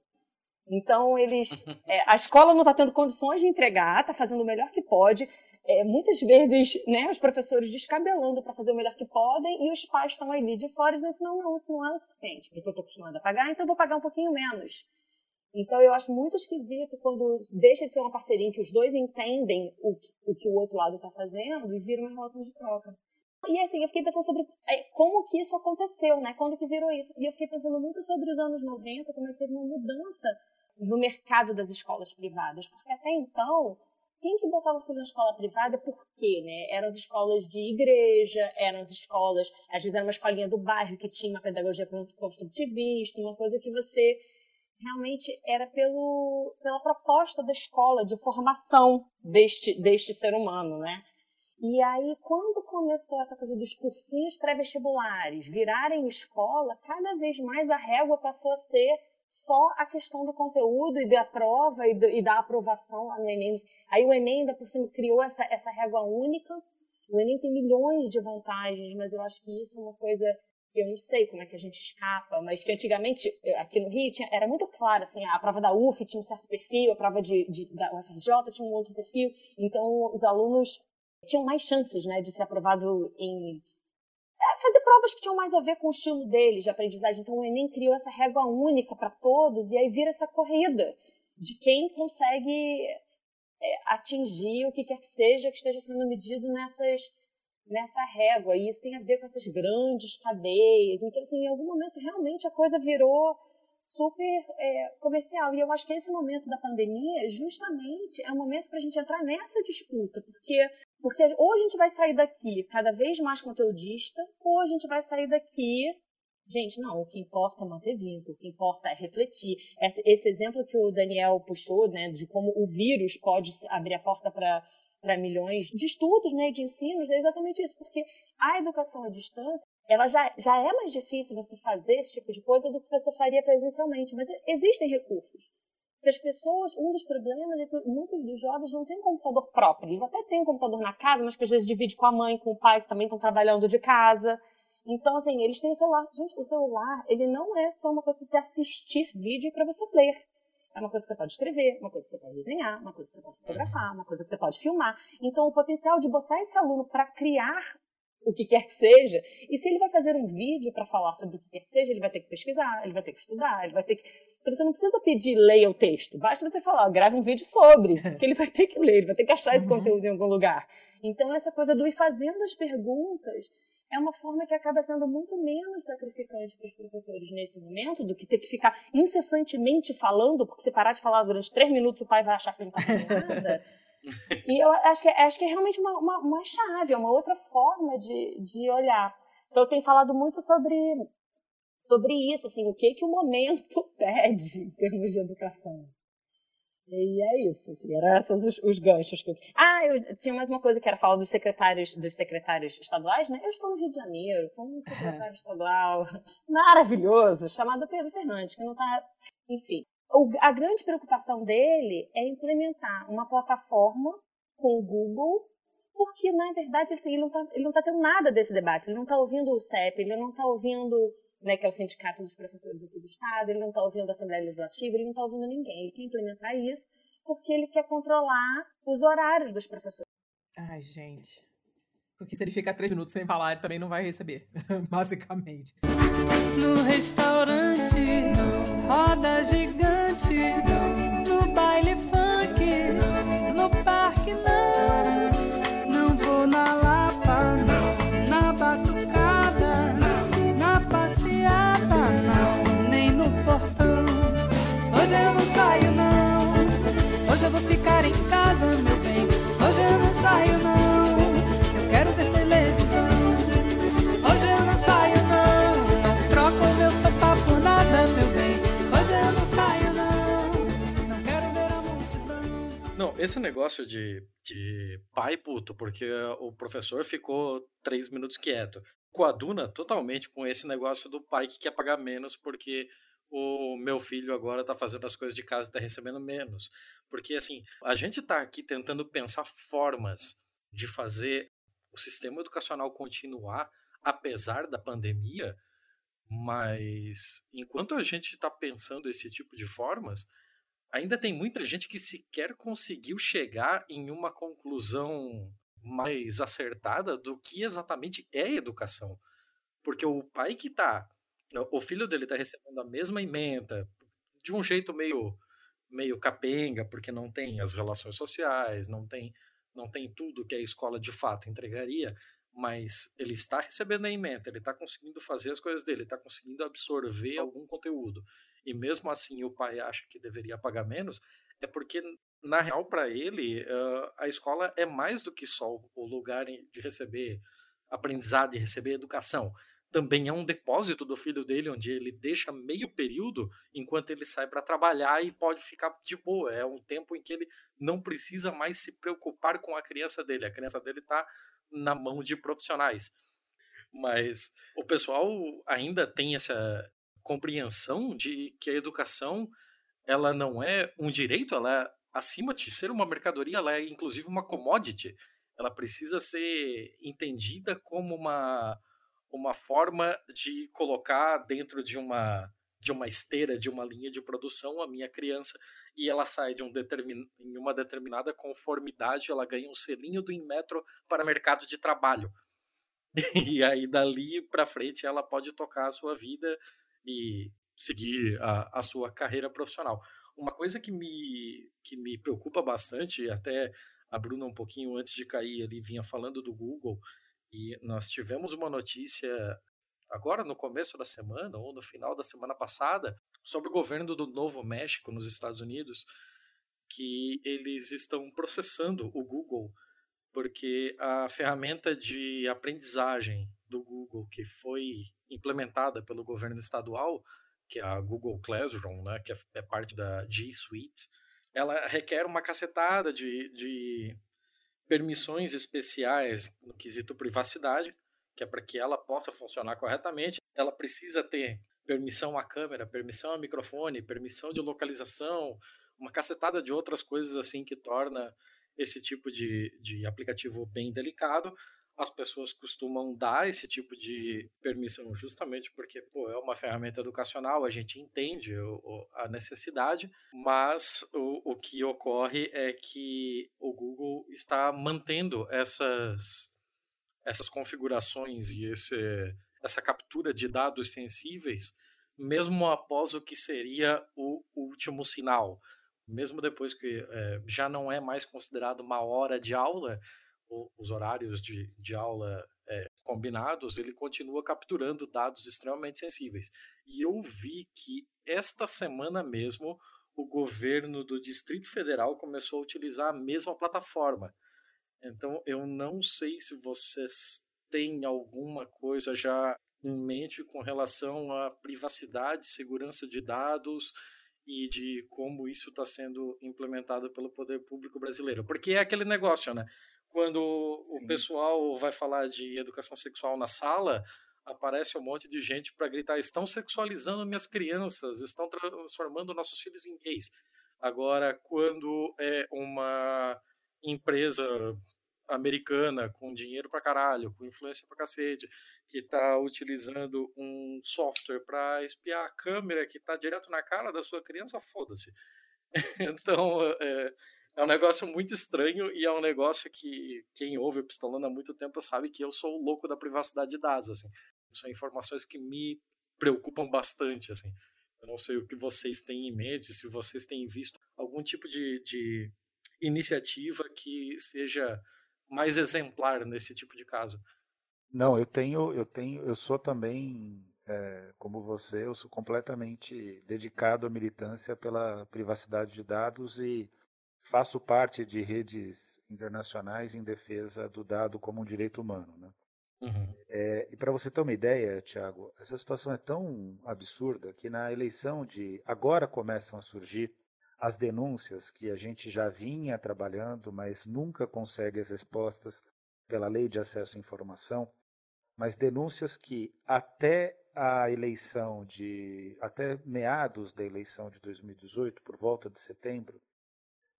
C: Então, eles. É, a escola não está tendo condições de entregar, está fazendo o melhor que pode. É, muitas vezes, né, os professores descabelando para fazer o melhor que podem e os pais estão ali de fora dizendo assim: não, não, isso não é o suficiente, porque eu estou acostumada a pagar, então eu vou pagar um pouquinho menos. Então eu acho muito esquisito quando deixa de ser uma parceria em que os dois entendem o, o que o outro lado está fazendo e vira uma relação de troca. E assim, eu fiquei pensando sobre é, como que isso aconteceu, né? Quando que virou isso. E eu fiquei pensando muito sobre os anos 90, como é que teve uma mudança no mercado das escolas privadas. Porque até então, quem que botava o filho na escola privada, por quê, né? Eram as escolas de igreja, eram as escolas, às vezes era uma escolinha do bairro que tinha uma pedagogia construtivista, uma coisa que você realmente era pelo, pela proposta da escola de formação deste, deste ser humano, né? E aí, quando começou essa coisa dos cursinhos pré-vestibulares virarem escola, cada vez mais a régua passou a ser só a questão do conteúdo e da prova e, do, e da aprovação lá no Enem. Aí o Enem ainda por cima criou essa, essa régua única. O Enem tem milhões de vantagens, mas eu acho que isso é uma coisa que eu não sei como é que a gente escapa, mas que antigamente, eh, aqui no Rio, tinha, era muito claro, assim, a prova da UF tinha um certo perfil, a prova de, de, da UFRJ tinha um outro perfil, então os alunos tinham mais chances, né, de ser aprovado em... É, fazer provas que tinham mais a ver com o estilo deles de aprendizagem. Então o Enem criou essa régua única para todos, e aí vira essa corrida de quem consegue é, atingir o que quer que seja que esteja sendo medido nessas nessa régua. E isso tem a ver com essas grandes cadeias. Então, assim, em algum momento, realmente a coisa virou super é, comercial. E eu acho que esse momento da pandemia, justamente, é o momento para a gente entrar nessa disputa, porque porque ou a gente vai sair daqui cada vez mais conteudista, ou a gente vai sair daqui. Gente, não, o que importa é manter vínculo, o que importa é refletir. Esse, esse exemplo que o Daniel puxou, né, de como o vírus pode abrir a porta para para milhões de estudos, né, de ensinos, é exatamente isso, porque a educação à distância, ela já, já é mais difícil você fazer esse tipo de coisa do que você faria presencialmente, mas existem recursos. Se as pessoas, um dos problemas é que muitos dos jovens não têm um computador próprio, eles até têm um computador na casa, mas que às vezes divide com a mãe, com o pai, que também estão trabalhando de casa. Então, assim, eles têm o celular. Gente, o celular, ele não é só uma coisa para você assistir vídeo e para você ler. É uma coisa que você pode escrever, uma coisa que você pode desenhar, uma coisa que você pode fotografar, uma coisa que você pode filmar. Então, o potencial de botar esse aluno para criar o que quer que seja, e se ele vai fazer um vídeo para falar sobre o que quer que seja, ele vai ter que pesquisar, ele vai ter que estudar, ele vai ter que. Então, você não precisa pedir leia o texto, basta você falar, grave um vídeo sobre, porque ele vai ter que ler, ele vai ter que achar esse uhum. conteúdo em algum lugar. Então, essa coisa do ir fazendo as perguntas é uma forma que acaba sendo muito menos sacrificante para os professores nesse momento do que ter que ficar incessantemente falando, porque se parar de falar durante três minutos o pai vai achar que ele não está fazendo nada. e eu acho que, é, acho que é realmente uma, uma, uma chave, é uma outra forma de, de olhar. Então, eu tenho falado muito sobre, sobre isso, assim, o que, que o momento pede em termos de educação. E é isso, assim, eram esses os, os, ganchos que eu... Ah, eu tinha mais uma coisa que era falar dos secretários, dos secretários estaduais, né? Eu estou no Rio de Janeiro com um secretário estadual maravilhoso, chamado Pedro Fernandes, que não está... Enfim, o, a grande preocupação dele é implementar uma plataforma com o Google, porque, na verdade, assim, ele não está tá tendo nada desse debate, ele não está ouvindo o CEP, ele não está ouvindo né, que é o Sindicato dos Professores aqui do Estado, ele não está ouvindo a Assembleia Legislativa, ele não está ouvindo ninguém. Ele quer implementar isso porque ele quer controlar os horários dos professores.
A: Ai, gente. Porque se ele ficar três minutos sem falar, ele também não vai receber, basicamente. No restaurante, não. roda gigante,
B: esse negócio de, de pai puto, porque o professor ficou três minutos quieto, coaduna totalmente com esse negócio do pai que quer pagar menos porque o meu filho agora está fazendo as coisas de casa e está recebendo menos. Porque, assim, a gente está aqui tentando pensar formas de fazer o sistema educacional continuar apesar da pandemia, mas enquanto a gente está pensando esse tipo de formas, ainda tem muita gente que sequer conseguiu chegar em uma conclusão mais acertada do que exatamente é educação. Porque o pai que tá, o filho dele tá recebendo a mesma emenda, de um jeito meio meio capenga, porque não tem as relações sociais, não tem não tem tudo que a escola de fato entregaria, mas ele está recebendo a emenda, ele está conseguindo fazer as coisas dele, está conseguindo absorver algum conteúdo e mesmo assim o pai acha que deveria pagar menos, é porque, na real, para ele, uh, a escola é mais do que só o lugar de receber aprendizado e receber educação. Também é um depósito do filho dele, onde ele deixa meio período enquanto ele sai para trabalhar e pode ficar de boa. É um tempo em que ele não precisa mais se preocupar com a criança dele. A criança dele está na mão de profissionais. Mas o pessoal ainda tem essa, compreensão de que a educação ela não é um direito, ela é, acima de ser uma mercadoria, ela é inclusive uma commodity. Ela precisa ser entendida como uma, uma forma de colocar dentro de uma de uma esteira, de uma linha de produção a minha criança e ela sai de um determin, em uma determinada conformidade, ela ganha um selinho do Inmetro para mercado de trabalho. E aí dali para frente ela pode tocar a sua vida e seguir a, a sua carreira profissional. Uma coisa que me, que me preocupa bastante, até a Bruna um pouquinho antes de cair ali vinha falando do Google, e nós tivemos uma notícia agora no começo da semana ou no final da semana passada sobre o governo do Novo México nos Estados Unidos, que eles estão processando o Google porque a ferramenta de aprendizagem do Google que foi implementada pelo governo estadual, que é a Google Classroom, né, que é, é parte da G Suite, ela requer uma cacetada de, de permissões especiais no quesito privacidade, que é para que ela possa funcionar corretamente. Ela precisa ter permissão à câmera, permissão ao microfone, permissão de localização, uma cacetada de outras coisas assim que torna esse tipo de, de aplicativo bem delicado as pessoas costumam dar esse tipo de permissão justamente porque pô, é uma ferramenta educacional, a gente entende a necessidade, mas o, o que ocorre é que o Google está mantendo essas, essas configurações e esse, essa captura de dados sensíveis, mesmo após o que seria o último sinal. Mesmo depois que é, já não é mais considerado uma hora de aula, os horários de, de aula é, combinados, ele continua capturando dados extremamente sensíveis. E eu vi que esta semana mesmo o governo do Distrito Federal começou a utilizar a mesma plataforma. Então eu não sei se vocês têm alguma coisa já em mente com relação à privacidade, segurança de dados e de como isso está sendo implementado pelo poder público brasileiro. Porque é aquele negócio, né? Quando Sim. o pessoal vai falar de educação sexual na sala, aparece um monte de gente para gritar: estão sexualizando minhas crianças, estão transformando nossos filhos em gays. Agora, quando é uma empresa americana com dinheiro para caralho, com influência para cacete, que está utilizando um software para espiar a câmera que está direto na cara da sua criança, foda-se. então, é, é um negócio muito estranho e é um negócio que quem ouve o Pistolando há muito tempo sabe que eu sou o louco da privacidade de dados, assim. São informações que me preocupam bastante, assim. Eu não sei o que vocês têm em mente, se vocês têm visto algum tipo de, de iniciativa que seja mais exemplar nesse tipo de caso.
D: Não, eu tenho, eu tenho, eu sou também, é, como você, eu sou completamente dedicado à militância pela privacidade de dados e faço parte de redes internacionais em defesa do dado como um direito humano. Né? Uhum. É, e para você ter uma ideia, Tiago, essa situação é tão absurda que na eleição de. Agora começam a surgir as denúncias que a gente já vinha trabalhando, mas nunca consegue as respostas pela lei de acesso à informação, mas denúncias que até a eleição de. até meados da eleição de 2018, por volta de setembro,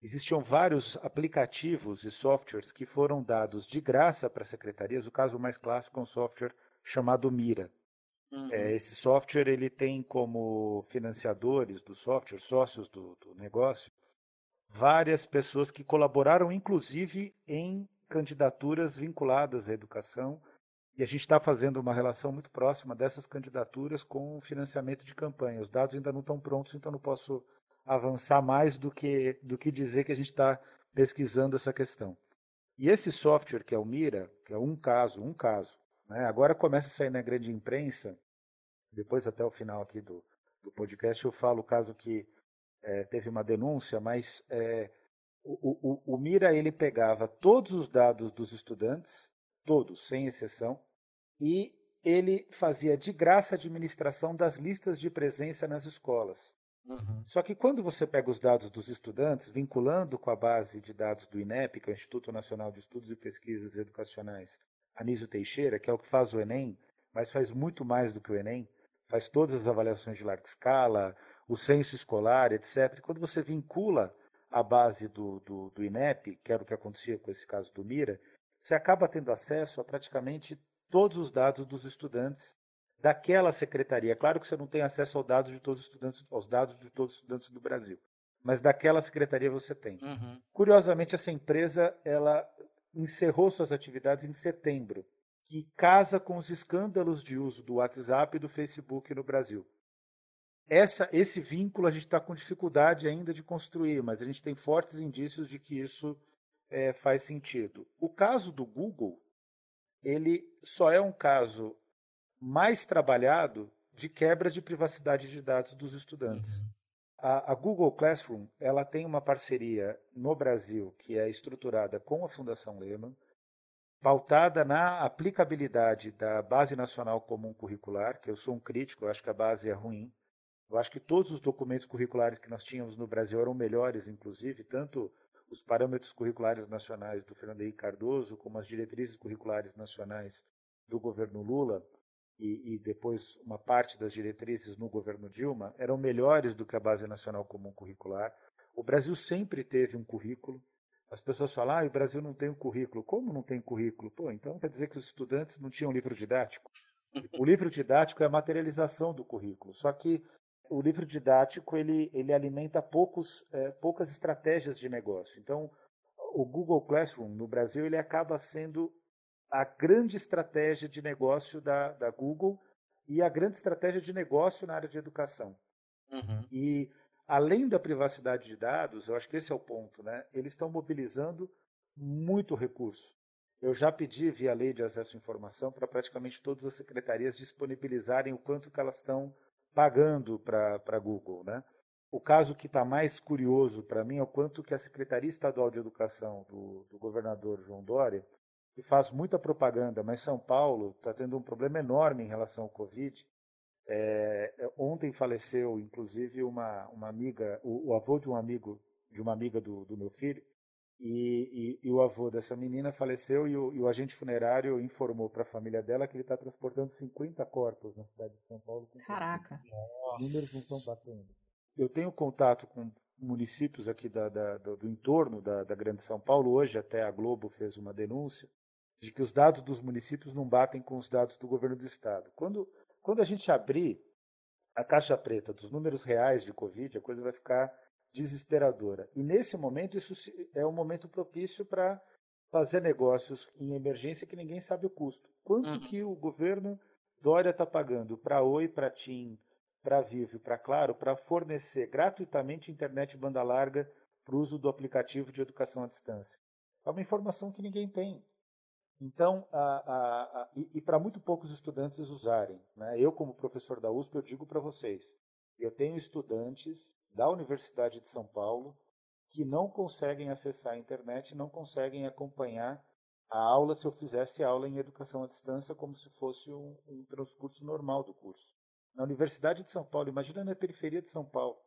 D: Existiam vários aplicativos e softwares que foram dados de graça para secretarias. O caso mais clássico é um software chamado Mira. Uhum. É, esse software ele tem como financiadores do software, sócios do, do negócio, várias pessoas que colaboraram, inclusive, em candidaturas vinculadas à educação. E a gente está fazendo uma relação muito próxima dessas candidaturas com o financiamento de campanha. Os dados ainda não estão prontos, então não posso avançar mais do que, do que dizer que a gente está pesquisando essa questão. E esse software, que é o Mira, que é um caso, um caso, né? agora começa a sair na grande imprensa, depois até o final aqui do, do podcast eu falo o caso que é, teve uma denúncia, mas é, o, o, o Mira ele pegava todos os dados dos estudantes, todos, sem exceção, e ele fazia de graça a administração das listas de presença nas escolas. Uhum. Só que quando você pega os dados dos estudantes, vinculando com a base de dados do INEP, que é o Instituto Nacional de Estudos e Pesquisas Educacionais, Anísio Teixeira, que é o que faz o Enem, mas faz muito mais do que o Enem, faz todas as avaliações de larga escala, o censo escolar, etc. E quando você vincula a base do, do, do INEP, que era o que acontecia com esse caso do Mira, você acaba tendo acesso a praticamente todos os dados dos estudantes daquela secretaria. Claro que você não tem acesso aos dados de todos os estudantes, aos dados de todos os estudantes do Brasil, mas daquela secretaria você tem. Uhum. Curiosamente, essa empresa ela encerrou suas atividades em setembro, que casa com os escândalos de uso do WhatsApp e do Facebook no Brasil. Essa, esse vínculo a gente está com dificuldade ainda de construir, mas a gente tem fortes indícios de que isso é, faz sentido. O caso do Google, ele só é um caso mais trabalhado de quebra de privacidade de dados dos estudantes. Uhum. A, a, Google Classroom ela tem uma parceria no Brasil que é estruturada com a Fundação Lehman, pautada na aplicabilidade da Base Nacional Comum Curricular, que eu sou um crítico, eu acho que a base é ruim. Eu acho que todos os documentos curriculares que nós tínhamos no Brasil eram melhores, inclusive, tanto os parâmetros curriculares nacionais do Fernando Henrique Cardoso, como as diretrizes curriculares nacionais do governo Lula, e, e, depois uma parte das diretrizes no governo Dilma eram melhores do que a Base Nacional Comum Curricular. O Brasil sempre teve um currículo. As pessoas falam, ah, o Brasil não tem um currículo. Como não tem currículo? Pô, então quer dizer que os estudantes não tinham livro didático? O livro didático é a materialização do currículo. Só que o livro didático ele, ele alimenta poucos, é, poucas estratégias de negócio. Então, o Google Classroom no Brasil ele acaba sendo a grande estratégia de negócio da, da Google e a grande estratégia de negócio na área de educação. Uhum. E além da privacidade de dados, eu acho que esse é o ponto, né? Eles estão mobilizando muito recurso. Eu já pedi, via lei de acesso à informação, para praticamente todas as secretarias disponibilizarem o quanto que elas estão pagando para a Google. Né? O caso que está mais curioso para mim é o quanto que a Secretaria Estadual de Educação do, do governador João Dória, que faz muita propaganda, mas São Paulo está tendo um problema enorme em relação ao Covid. É, é, ontem faleceu, inclusive, uma, uma amiga, o, o, avô de um amigo, de uma amiga do, do meu filho, e, e, e, o avô dessa menina faleceu e o, e o agente funerário informou para a família dela que ele está transportando 50 corpos na cidade de São Paulo.
A: Caraca!
D: Os números não estão batendo eu tenho contato com municípios aqui da, da, do, do, entorno da, da Grande São Paulo. Hoje até a Globo fez uma denúncia de que os dados dos municípios não batem com os dados do governo do estado. Quando, quando a gente abrir a caixa preta dos números reais de Covid, a coisa vai ficar desesperadora. E nesse momento, isso é um momento propício para fazer negócios em emergência que ninguém sabe o custo. Quanto uhum. que o governo Dória está pagando para Oi, para TIM, para Vivo e para Claro para fornecer gratuitamente internet banda larga para o uso do aplicativo de educação à distância. É uma informação que ninguém tem. Então, a, a, a, e, e para muito poucos estudantes usarem. Né? Eu, como professor da USP, eu digo para vocês, eu tenho estudantes da Universidade de São Paulo que não conseguem acessar a internet, não conseguem acompanhar a aula se eu fizesse aula em educação à distância como se fosse um, um transcurso normal do curso na Universidade de São Paulo, imagina na periferia de São Paulo.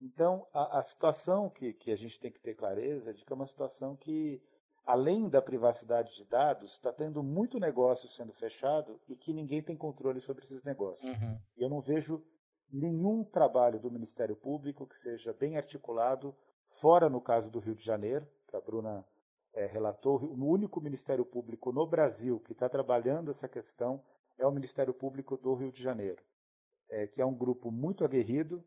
D: Então, a, a situação que, que a gente tem que ter clareza é de que é uma situação que, além da privacidade de dados, está tendo muito negócio sendo fechado e que ninguém tem controle sobre esses negócios. Uhum. E eu não vejo nenhum trabalho do Ministério Público que seja bem articulado, fora no caso do Rio de Janeiro, que a Bruna é, relatou, o único Ministério Público no Brasil que está trabalhando essa questão é o Ministério Público do Rio de Janeiro é, que é um grupo muito aguerrido,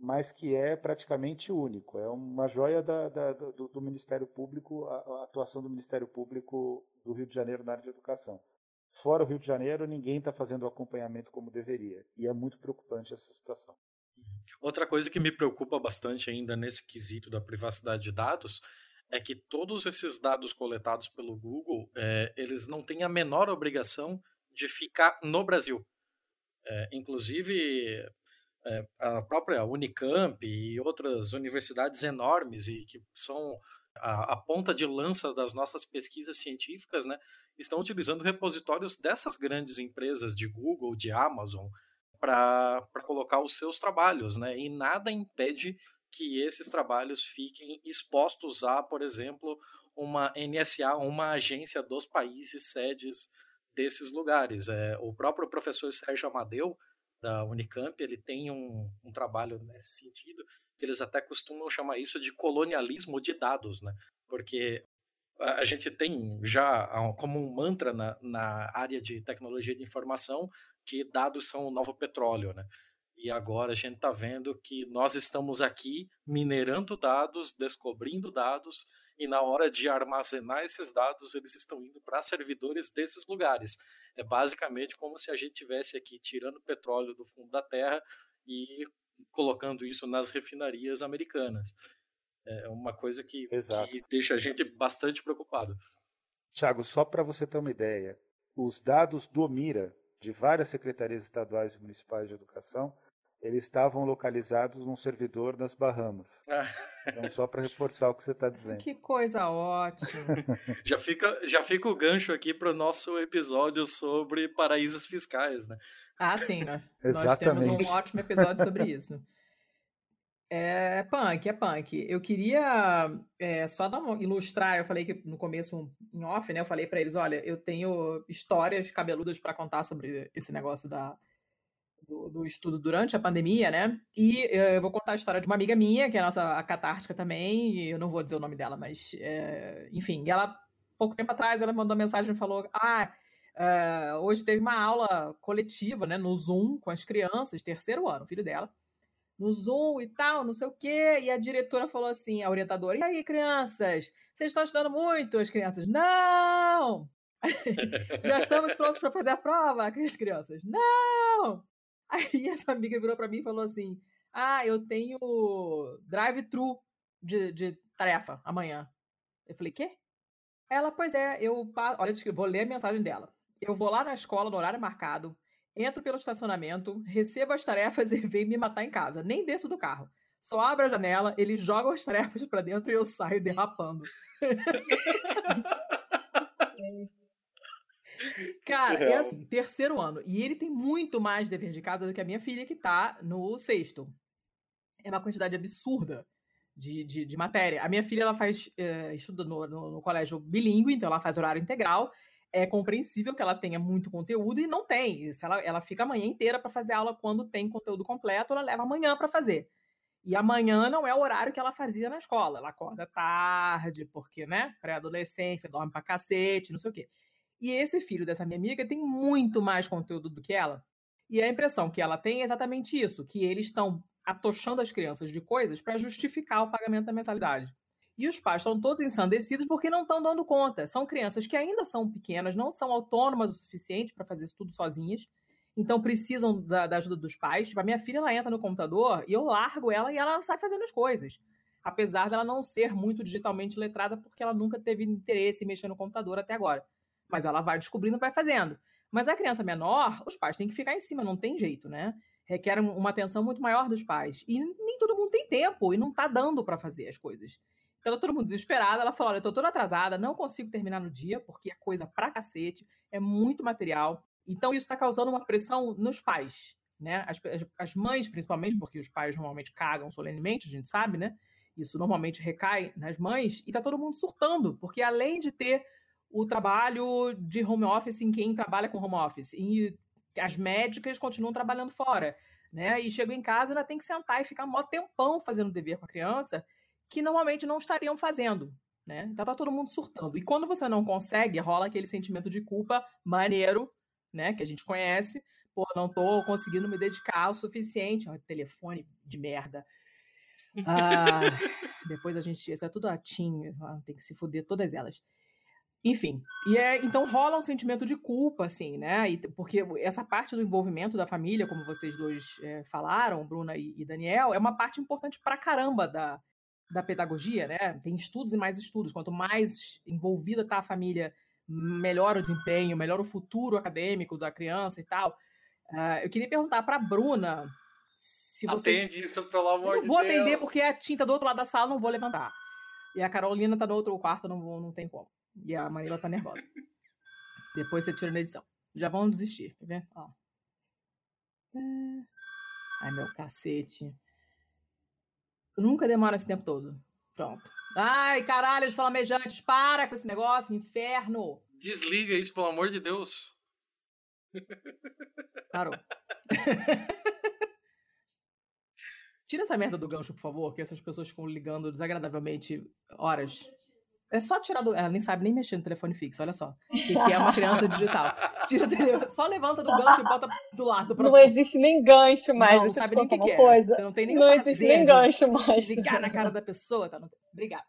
D: mas que é praticamente único. É uma joia da, da, do, do, Ministério Público, a, a, atuação do Ministério Público do Rio de Janeiro na área de educação. Fora o Rio de Janeiro, ninguém está fazendo o acompanhamento como deveria. E é muito preocupante essa situação.
B: Outra coisa que me preocupa bastante ainda nesse quesito da privacidade de dados é que todos esses dados coletados pelo Google, é, eles não têm a menor obrigação de ficar no Brasil. É, inclusive, é, a própria Unicamp e outras universidades enormes e que são a, a, ponta de lança das nossas pesquisas científicas, né, estão utilizando repositórios dessas grandes empresas de Google, de Amazon, para colocar os seus trabalhos, né, e nada impede que esses trabalhos fiquem expostos a, por exemplo, uma NSA, uma agência dos países sedes desses lugares. É, o próprio professor Sérgio Amadeu, da Unicamp, ele tem um, um trabalho nesse sentido, que eles até costumam chamar isso de colonialismo de dados, né? Porque a gente tem já como um mantra na, na área de tecnologia de informação que dados são o novo petróleo, né? E agora a gente está vendo que nós estamos aqui minerando dados, descobrindo dados e na hora de armazenar esses dados, eles estão indo para servidores desses lugares. É basicamente como se a gente tivesse aqui tirando petróleo do fundo da terra e colocando isso nas refinarias americanas. É uma coisa que, que deixa a gente bastante preocupado.
D: Tiago, só para você ter uma ideia, os dados do Mira, de várias secretarias estaduais e municipais de educação, eles estavam localizados num servidor nas Bahamas. Ah. Então, só para reforçar o que você está dizendo.
A: Que coisa ótima.
B: já, fica, já fica o gancho aqui para o nosso episódio sobre paraísos fiscais, né?
A: Ah, sim. Nós, Exatamente. nós temos um ótimo episódio sobre isso. É punk, é punk. Eu queria é, só dar uma, ilustrar. Eu falei que no começo, em off, né? Eu falei para eles: olha, eu tenho histórias cabeludas para contar sobre esse negócio da, do, do, estudo durante a pandemia, né? E eh, eu vou contar a história de uma amiga minha, que é a nossa a catártica também, e eu não vou dizer o nome dela, mas, é, enfim, ela, pouco tempo atrás, ela mandou mensagem e falou: Ah, é, hoje teve uma aula coletiva, né, no Zoom, com as crianças, terceiro ano, filho dela, no Zoom e tal, não sei o quê, e a diretora falou assim, a orientadora: E aí, crianças, vocês estão estudando muito? As crianças: Não! Já estamos prontos para fazer a prova, as crianças. Não! Aí essa amiga virou para mim e falou assim: Ah, eu tenho drive-thru de, de tarefa amanhã. Eu falei: Quê? Ela, pois é, eu. Olha, vou ler a mensagem dela. Eu vou lá na escola no horário marcado, entro pelo estacionamento, recebo as tarefas e venho me matar em casa. Nem desço do carro. Só abro a janela, eles jogam as tarefas para dentro e eu saio derrapando. Cara, é assim, terceiro ano. E ele tem muito mais dever de casa do que a minha filha, que tá no sexto. É uma quantidade absurda de, de, de matéria. A minha filha, ela faz, é, estuda no, no, no colégio bilíngue, então ela faz horário integral. É compreensível que ela tenha muito conteúdo e não tem. Se ela, ela fica a manhã inteira para fazer aula quando tem conteúdo completo, ela leva amanhã para fazer. E amanhã não é o horário que ela fazia na escola. Ela acorda tarde, porque, né, pré-adolescência, dorme pra cacete, não sei o quê. E esse filho dessa minha amiga tem muito mais conteúdo do que ela. E a impressão que ela tem é exatamente isso, que eles estão atochando as crianças de coisas para justificar o pagamento da mensalidade. E os pais estão todos ensandecidos porque não estão dando conta. São crianças que ainda são pequenas, não são autônomas o suficiente para fazer isso tudo sozinhas. Então precisam da, da, ajuda dos pais. Tipo, a minha filha ela entra no computador e eu largo ela e ela sai fazendo as coisas. Apesar dela não ser muito digitalmente letrada, porque ela nunca teve interesse em mexer no computador até agora. Mas ela vai descobrindo vai fazendo. Mas a criança menor, os pais têm que ficar em cima, não tem jeito, né? Requer uma atenção muito maior dos pais. E nem todo mundo tem tempo e não tá dando para fazer as coisas. Então tá todo mundo desesperado. Ela falou: olha, eu tô toda atrasada, não consigo terminar no dia, porque é coisa pra cacete, é muito material. Então isso está causando uma pressão nos pais, né? As, as, as, mães, principalmente, porque os pais normalmente cagam solenemente, a gente sabe, né? Isso normalmente recai nas mães e tá todo mundo surtando, porque além de ter o trabalho de home office em quem trabalha com home office, e as médicas continuam trabalhando fora, né? E chegam em casa e ainda tem que sentar e ficar um tempão fazendo dever com a criança, que normalmente não estariam fazendo, né? Então tá todo mundo surtando. E quando você não consegue, rola aquele sentimento de culpa maneiro, né? Que a gente conhece. Pô, não tô conseguindo me dedicar o suficiente. Ó, telefone de merda. Ah, depois a gente. Isso é tudo atinho. Tem que se fuder todas elas. Enfim, e é, então rola um sentimento de culpa, assim, né? E, porque essa parte do envolvimento da família, como vocês dois é, falaram, Bruna e, e, Daniel, é uma parte importante pra caramba da, da pedagogia, né? Tem estudos e mais estudos. Quanto mais envolvida tá a família, melhor o desempenho, melhor o futuro acadêmico da criança e tal. Uh, eu queria perguntar para Bruna se você.
B: Atende isso, pelo amor
A: de Deus. Eu vou atender porque a tinta do outro lado da sala não vou levantar. E a Carolina tá no outro quarto, não, vou, não tem como. E a Marila tá nervosa. Depois você tira na edição. Já vão desistir, tá vendo? Ó. É. Ai, meu cacete. Nunca demora esse tempo todo. Pronto. Ai, caralho, os flamejantes, para com esse negócio, inferno.
B: Desliga isso, pelo amor de Deus.
A: Parou. Tira essa merda do gancho, por favor, que essas pessoas ficam ligando desagradavelmente horas. É só tirar do. Ela nem sabe nem mexer no telefone fixo, olha só. Que, que é uma criança digital. Tira o só levanta do gancho e bota do lado.
C: Pra... Não existe nem gancho mais.
A: Não, sabe nem o que, que é. Coisa. Você não tem nem
C: Não existe nem gancho mais.
A: Ligar na cara da pessoa. Tá? Obrigada.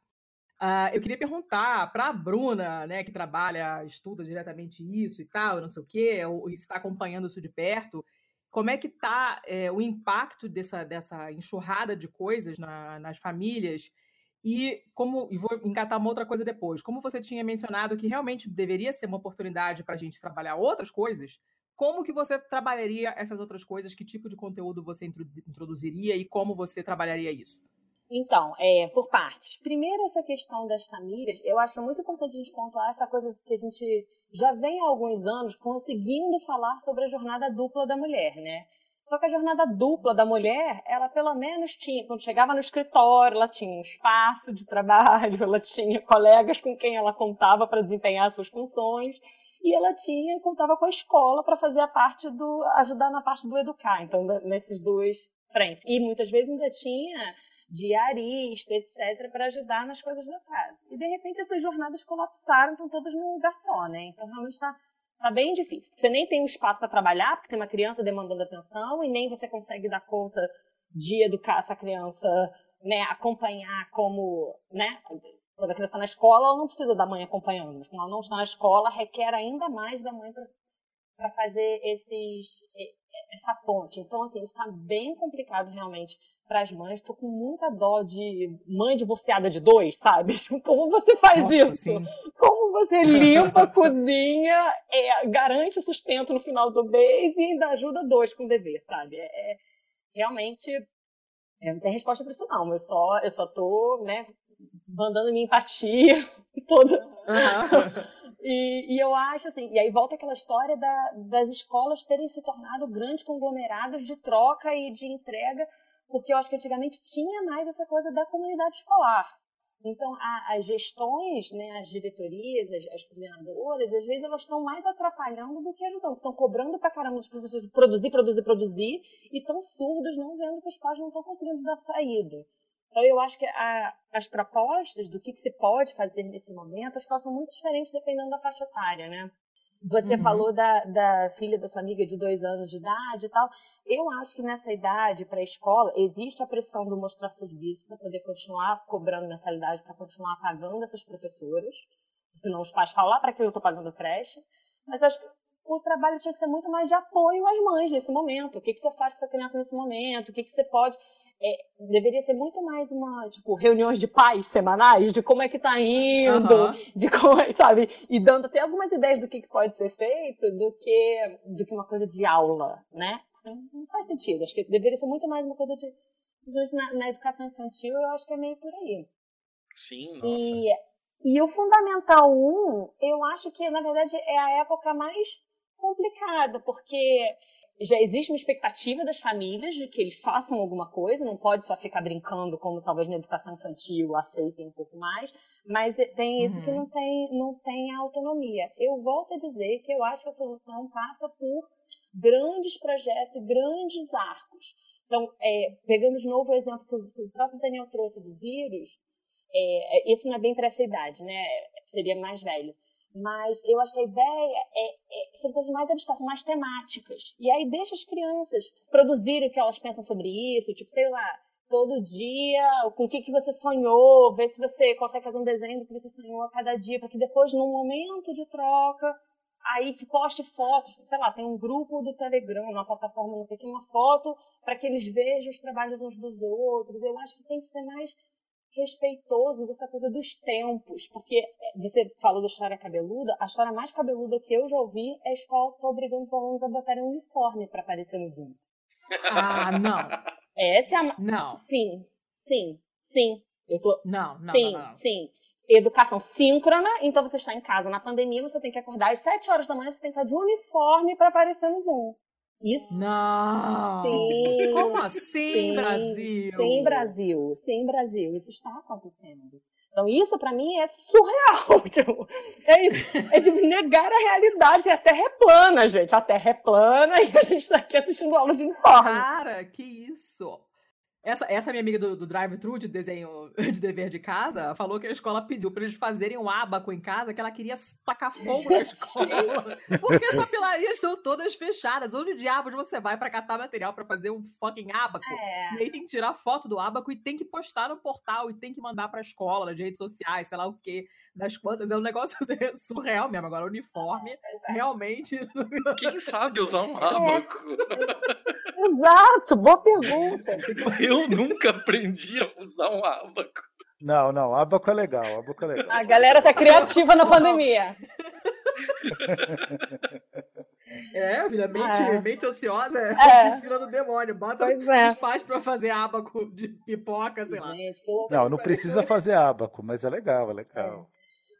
A: Uh, eu queria perguntar para a Bruna, né, que trabalha, estuda diretamente isso e tal, não sei o quê, ou está acompanhando isso de perto, como é que está é, o impacto dessa, dessa enxurrada de coisas na, nas famílias e como e vou engatar uma outra coisa depois. Como você tinha mencionado que realmente deveria ser uma oportunidade para a gente trabalhar outras coisas, como que você trabalharia essas outras coisas? Que tipo de conteúdo você introduziria e como você trabalharia isso?
C: Então, é, por partes. Primeiro, essa questão das famílias, eu acho que é muito importante a gente pontuar essa coisa que a gente já vem há alguns anos conseguindo falar sobre a jornada dupla da mulher, né? Só que a jornada dupla da mulher, ela pelo menos tinha, quando chegava no escritório, ela tinha um espaço de trabalho, ela tinha colegas com quem ela contava para desempenhar suas funções, e ela tinha, contava com a escola para fazer a parte do, ajudar na parte do educar, então, nesses duas frentes. E muitas vezes ainda tinha diarista, etc., para ajudar nas coisas da casa. E de repente essas jornadas colapsaram, estão todas num lugar só, né? Então realmente está tá bem difícil. Você nem tem um espaço para trabalhar, porque tem uma criança demandando atenção, e nem você consegue dar conta de educar essa criança, né? Acompanhar como, né? Quando a criança está na escola, ela não precisa da mãe acompanhando. Mas quando ela não está na escola, requer ainda mais da mãe para fazer esses, essa ponte. Então, assim, isso está bem complicado realmente para as mães. Estou com muita dó de mãe divorciada de dois, sabe? Como você faz Nossa, isso? Sim. Como você limpa, cozinha, é, garante o sustento no final do mês e ainda ajuda dois com o dever, sabe? É, é realmente é, não tem resposta para isso não. Eu só eu só tô, né, mandando minha empatia toda. Uhum. E, e, eu acho assim, e aí volta aquela história da, das escolas terem se tornado grandes conglomerados de troca e de entrega, porque eu acho que antigamente tinha mais essa coisa da comunidade escolar. Então, a, as gestões, né, as diretorias, as, as, coordenadoras, às vezes elas estão mais atrapalhando do que ajudando. Estão cobrando pra caramba os professores de produzir, produzir, produzir, e estão surdos, não vendo que os pais não estão conseguindo dar saída. Então, eu acho que a, as propostas do que, que, se pode fazer nesse momento, acho que elas são muito diferentes dependendo da faixa etária, né? Você uhum. falou da, da, filha da sua amiga de dois anos de idade e tal. Eu acho que nessa idade, para a escola, existe a pressão do mostrar serviço para poder continuar cobrando mensalidade, para continuar pagando essas professoras. Senão os pais falam, ah, para que eu estou pagando creche. Mas acho que o trabalho tinha que ser muito mais de apoio às mães nesse momento. O que, que você faz com essa criança nesse momento? O que, que você pode é, deveria ser muito mais uma, tipo, reuniões de pais semanais, de como é que tá indo, uhum. de como, é, sabe, e dando até algumas ideias do que, que pode ser feito, do que, do que uma coisa de aula, né? Não faz sentido, acho que deveria ser muito mais uma coisa de, na, na educação infantil, eu acho que é meio por aí.
B: Sim, nossa.
C: E, e o Fundamental 1, eu acho que, na verdade, é a época mais complicada, porque já existe uma expectativa das famílias de que eles façam alguma coisa, não pode só ficar brincando como talvez na educação infantil aceitem um pouco mais, mas tem isso uhum. que não tem, não tem autonomia. Eu volto a dizer que eu acho que a solução passa por grandes projetos e grandes arcos. Então, é, pegando de novo o exemplo que o próprio Daniel trouxe do vírus, é, é isso não é bem para essa idade, né? Seria mais velho mas eu acho que a ideia é, é são coisas mais abstratas, mais temáticas. E aí deixa as crianças produzirem o que elas pensam sobre isso, tipo, sei lá, todo dia, com o que, que você sonhou, ver se você consegue fazer um desenho do que você sonhou a cada dia, para que depois, num momento de troca, aí que poste fotos, sei lá, tem um grupo do Telegram, uma plataforma, não sei o que, uma foto, para que eles vejam os trabalhos uns dos outros. Eu acho que tem que ser mais respeitoso dessa coisa dos tempos, porque é, você falou da história cabeluda, a história mais cabeluda que eu já ouvi é a escola obrigando os alunos a botarem um uniforme para aparecer no Zoom.
A: Ah, não.
C: Essa é a...
A: Não.
C: Sim, sim, sim.
A: Eu tô... Não, não,
C: sim,
A: não, não.
C: sim. Educação síncrona, então você está em casa na pandemia, você tem que acordar às 7 horas da manhã, você tem que estar de uniforme para aparecer no Zoom. Isso?
A: Não!
C: Sim.
A: Como assim, sim, Brasil?
C: Sim, Brasil. Sim, Brasil. Isso está acontecendo. Então, isso para mim é surreal. Tipo, é, isso, é de negar a realidade. A Terra é plana, gente. A Terra é plana e a gente está aqui assistindo aula de uniforme.
A: Cara, que isso! Essa, essa minha amiga do, do drive-thru de desenho de dever de casa falou que a escola pediu para eles fazerem um abaco em casa, que ela queria tacar fogo na escola. porque as papelarias estão todas fechadas. Onde diabos você vai para catar material para fazer um fucking abaco? É. E aí tem que tirar foto do abaco e tem que postar no portal e tem que mandar para a escola, nas redes sociais, sei lá o quê, das quantas. É um negócio surreal mesmo. Agora, uniforme, é, realmente.
B: Quem sabe usar um abaco?
C: É. Exato, boa pergunta.
B: Eu nunca aprendi a usar um abaco.
D: Não, não, abaco é legal, abaco é legal.
C: A galera tá criativa na pandemia.
A: É, filha, mente, é. mente ociosa é, é. oficina do demônio. Bota é. os pais pra fazer abaco de pipoca, sei lá. Gente,
D: não, não precisa fazer abaco, mas é legal, é legal.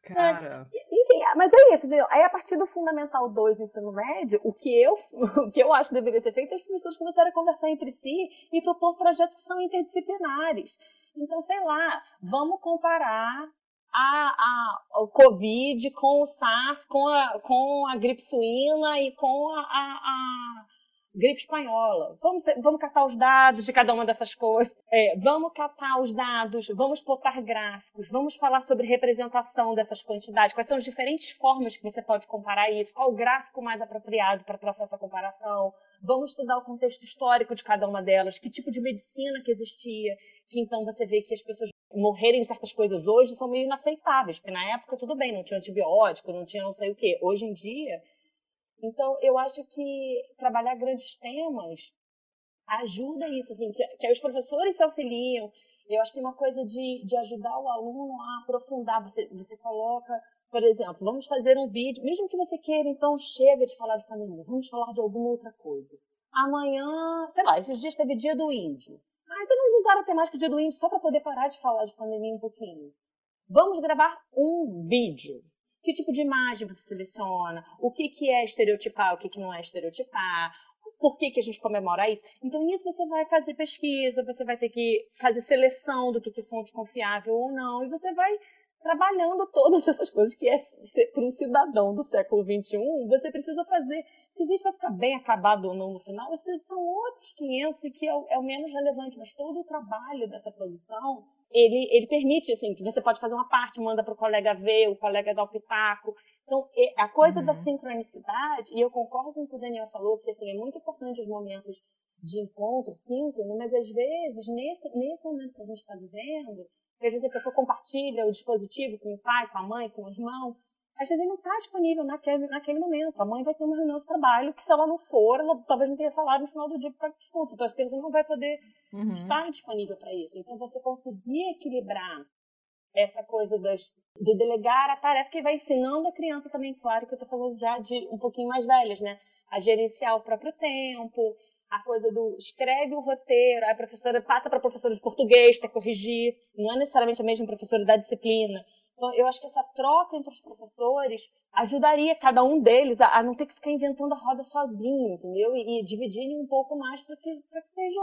A: Cara.
C: Enfim, mas é isso, entendeu? Aí a partir do Fundamental 2 do ensino médio, o que eu, o que eu acho que deveria ser feito é as pessoas começarem a conversar entre si e propor projetos que são interdisciplinares. Então, sei lá, vamos comparar a, a, o Covid com o SARS, com a, com a gripe suína e com a, a gripe espanhola. Vamos, vamos catar os dados de cada uma dessas coisas. É, vamos catar os dados, vamos botar gráficos, vamos falar sobre representação dessas quantidades, quais são as diferentes formas que você pode comparar isso, qual o gráfico mais apropriado para traçar essa comparação. Vamos estudar o contexto histórico de cada uma delas, que tipo de medicina que existia, que então você vê que as pessoas morrerem de certas coisas hoje são meio inaceitáveis, porque na época tudo bem, não tinha antibiótico, não tinha não sei o quê. Hoje em dia então, eu acho que trabalhar grandes temas ajuda isso, assim, que, que os professores se auxiliam. Eu acho que tem uma coisa de, de ajudar o aluno a aprofundar. Você, você coloca, por exemplo, vamos fazer um vídeo, mesmo que você queira, então chega de falar de pandemia, vamos falar de alguma outra coisa. Amanhã, sei lá, esses dias teve dia do índio. Ah, então vamos usar a temática do dia do índio só para poder parar de falar de pandemia um pouquinho. Vamos gravar um vídeo. Que tipo de imagem você seleciona? O que, que é estereotipar, o que, que não é estereotipar? Por que, que a gente comemora isso? Então, nisso você vai fazer pesquisa, você vai ter que fazer seleção do que, que é fonte confiável ou não, e você vai trabalhando todas essas coisas que é para um cidadão do século XXI, você precisa fazer. Se o vídeo vai ficar bem acabado ou não no final, esses são outros 500 e que é o, é o menos relevante, mas todo o trabalho dessa produção, ele, ele permite, assim, que você pode fazer uma parte, manda para o colega ver, o colega dá o pitaco. Então, a coisa uhum. da sincronicidade, e eu concordo com o que o Daniel falou, que assim, é muito importante os momentos de encontro síncrono, mas às vezes, nesse, nesse momento que a gente está vivendo, às vezes a pessoa compartilha o dispositivo com o pai, com a mãe, com o irmão. Às vezes ele não está disponível naquele, naquele momento. A mãe vai ter uma reunião de trabalho que, se ela não for, ela talvez não tenha salário no final do dia para disputa. Então, a criança não vai poder uhum. estar disponível para isso. Então, você conseguir equilibrar essa coisa das, de delegar a tarefa que vai ensinando a criança também, claro que eu estou falando já de um pouquinho mais velhas, né? A gerenciar o próprio tempo, a coisa do escreve o roteiro, a professora passa para a professora de português para corrigir, não é necessariamente a mesma professora da disciplina. Então, eu acho que essa troca entre os professores ajudaria cada um deles a, a não ter que ficar inventando a roda sozinho, entendeu? E, e dividirem um pouco mais para que, que seja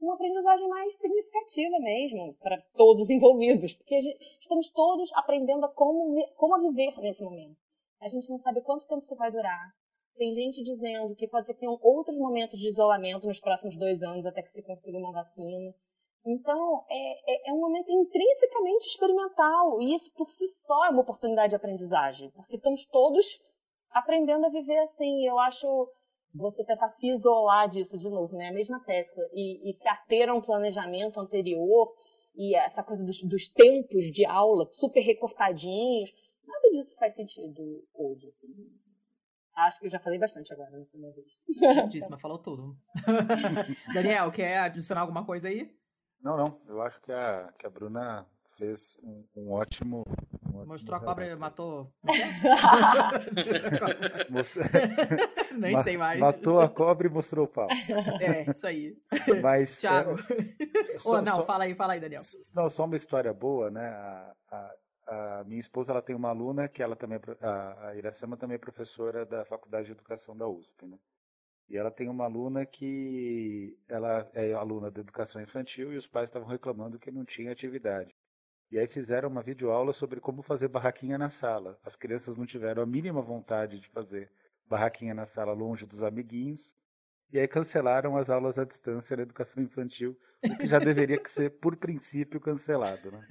C: uma aprendizagem mais significativa mesmo para todos os envolvidos, porque gente, estamos todos aprendendo a como, como viver nesse momento. A gente não sabe quanto tempo isso vai durar, tem gente dizendo que pode ser que tenham outros momentos de isolamento nos próximos dois anos até que se consiga uma vacina. Então, é, é, é, um momento intrinsecamente experimental. E isso por si só é uma oportunidade de aprendizagem. Porque estamos todos aprendendo a viver assim. Eu acho você tentar se isolar disso de novo, né? A mesma tecla. E, e se ater a um planejamento anterior e essa coisa dos, dos tempos de aula super recortadinhos. Nada disso faz sentido hoje, assim. Acho que eu já falei bastante agora nessa minha vez.
A: Lindíssima, falou tudo. Daniel, quer adicionar alguma coisa aí?
D: Não, não. Eu acho que a, que a Bruna fez um, um ótimo. Um
A: Mostrou a cobra e matou. Nem sei mais.
D: Matou a cobra e mostrou o pau.
A: É, isso aí.
D: Mas.
A: Thiago. É, só, oh, não, só, fala aí, fala aí, Daniel.
D: Não, só uma história boa, né? A, a, a minha esposa ela tem uma aluna que ela também é a, a Iracema também é professora da Faculdade de Educação da USP, né? E ela tem uma aluna que ela é aluna de educação infantil e os pais estavam reclamando que não tinha atividade. E aí fizeram uma videoaula sobre como fazer barraquinha na sala. As crianças não tiveram a mínima vontade de fazer barraquinha na sala longe dos amiguinhos. E aí cancelaram as aulas à distância na educação infantil, o que já deveria ser, por princípio, cancelado. Né?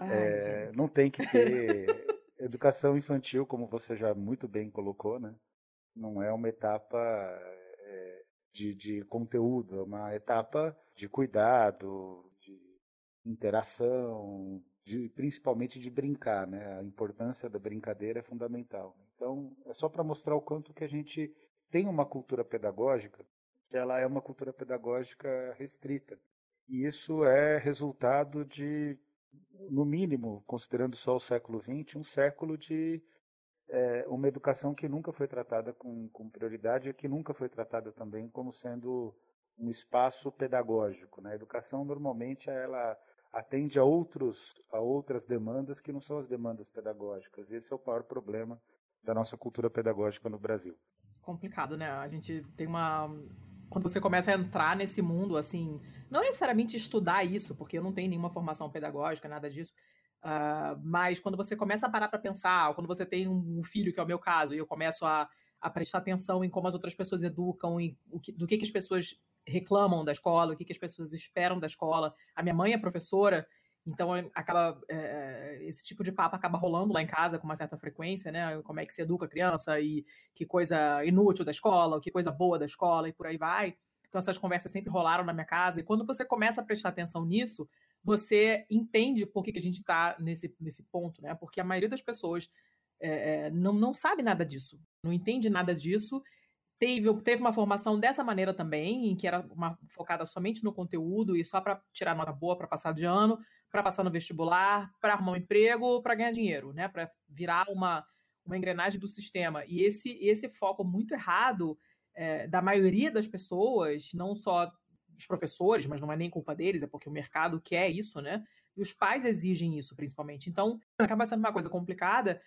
D: Ai, é, não tem que ter educação infantil, como você já muito bem colocou, né? não é uma etapa de, de conteúdo, é uma etapa de cuidado, de interação, de, principalmente de brincar. Né? A importância da brincadeira é fundamental. Então, é só para mostrar o quanto que a gente tem uma cultura pedagógica que ela é uma cultura pedagógica restrita. E isso é resultado de, no mínimo, considerando só o século XX, um século de é, uma educação que nunca foi tratada com, com prioridade e que nunca foi tratada também como sendo um espaço pedagógico. Né? A educação, normalmente, ela atende a, outros, a outras demandas que não são as demandas pedagógicas. Esse é o maior problema da nossa cultura pedagógica no Brasil
A: complicado, né? A gente tem uma. Quando você começa a entrar nesse mundo, assim, não necessariamente estudar isso, porque eu não tenho nenhuma formação pedagógica, nada disso, uh, mas quando você começa a parar para pensar, ou quando você tem um filho, que é o meu caso, e eu começo a, a prestar atenção em como as outras pessoas educam, em, que, do que, que as pessoas reclamam da escola, o que, que as pessoas esperam da escola. A minha mãe é professora, então acaba é, esse tipo de papo acaba rolando lá em casa com uma certa frequência, né? Como é que se educa a criança e que coisa inútil da escola, que coisa boa da escola e por aí vai. Então essas conversas sempre rolaram na minha casa e quando você começa a prestar atenção nisso, você entende por que, que a gente está nesse, nesse ponto, né? Porque a maioria das pessoas é, não, não sabe nada disso, não entende nada disso teve, teve uma formação dessa maneira também, em que era uma, focada somente no conteúdo e só para tirar nota boa para passar de ano, para passar no vestibular, para arrumar um emprego, para ganhar dinheiro, né? Para virar uma, uma engrenagem do sistema. E esse, esse foco muito errado é, da maioria das pessoas, não só dos professores, mas não é nem culpa deles, é porque o mercado quer isso, né? E os pais exigem isso, principalmente. Então, acaba sendo uma coisa complicada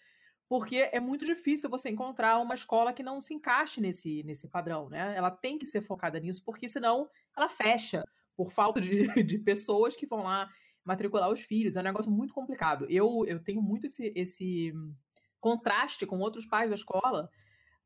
A: porque é muito difícil você encontrar uma escola que não se encaixe nesse, nesse padrão, né? Ela tem que ser focada nisso, porque senão ela fecha por falta de, de pessoas que vão lá matricular os filhos. É um negócio muito complicado. Eu, eu tenho muito esse, esse contraste com outros pais da escola,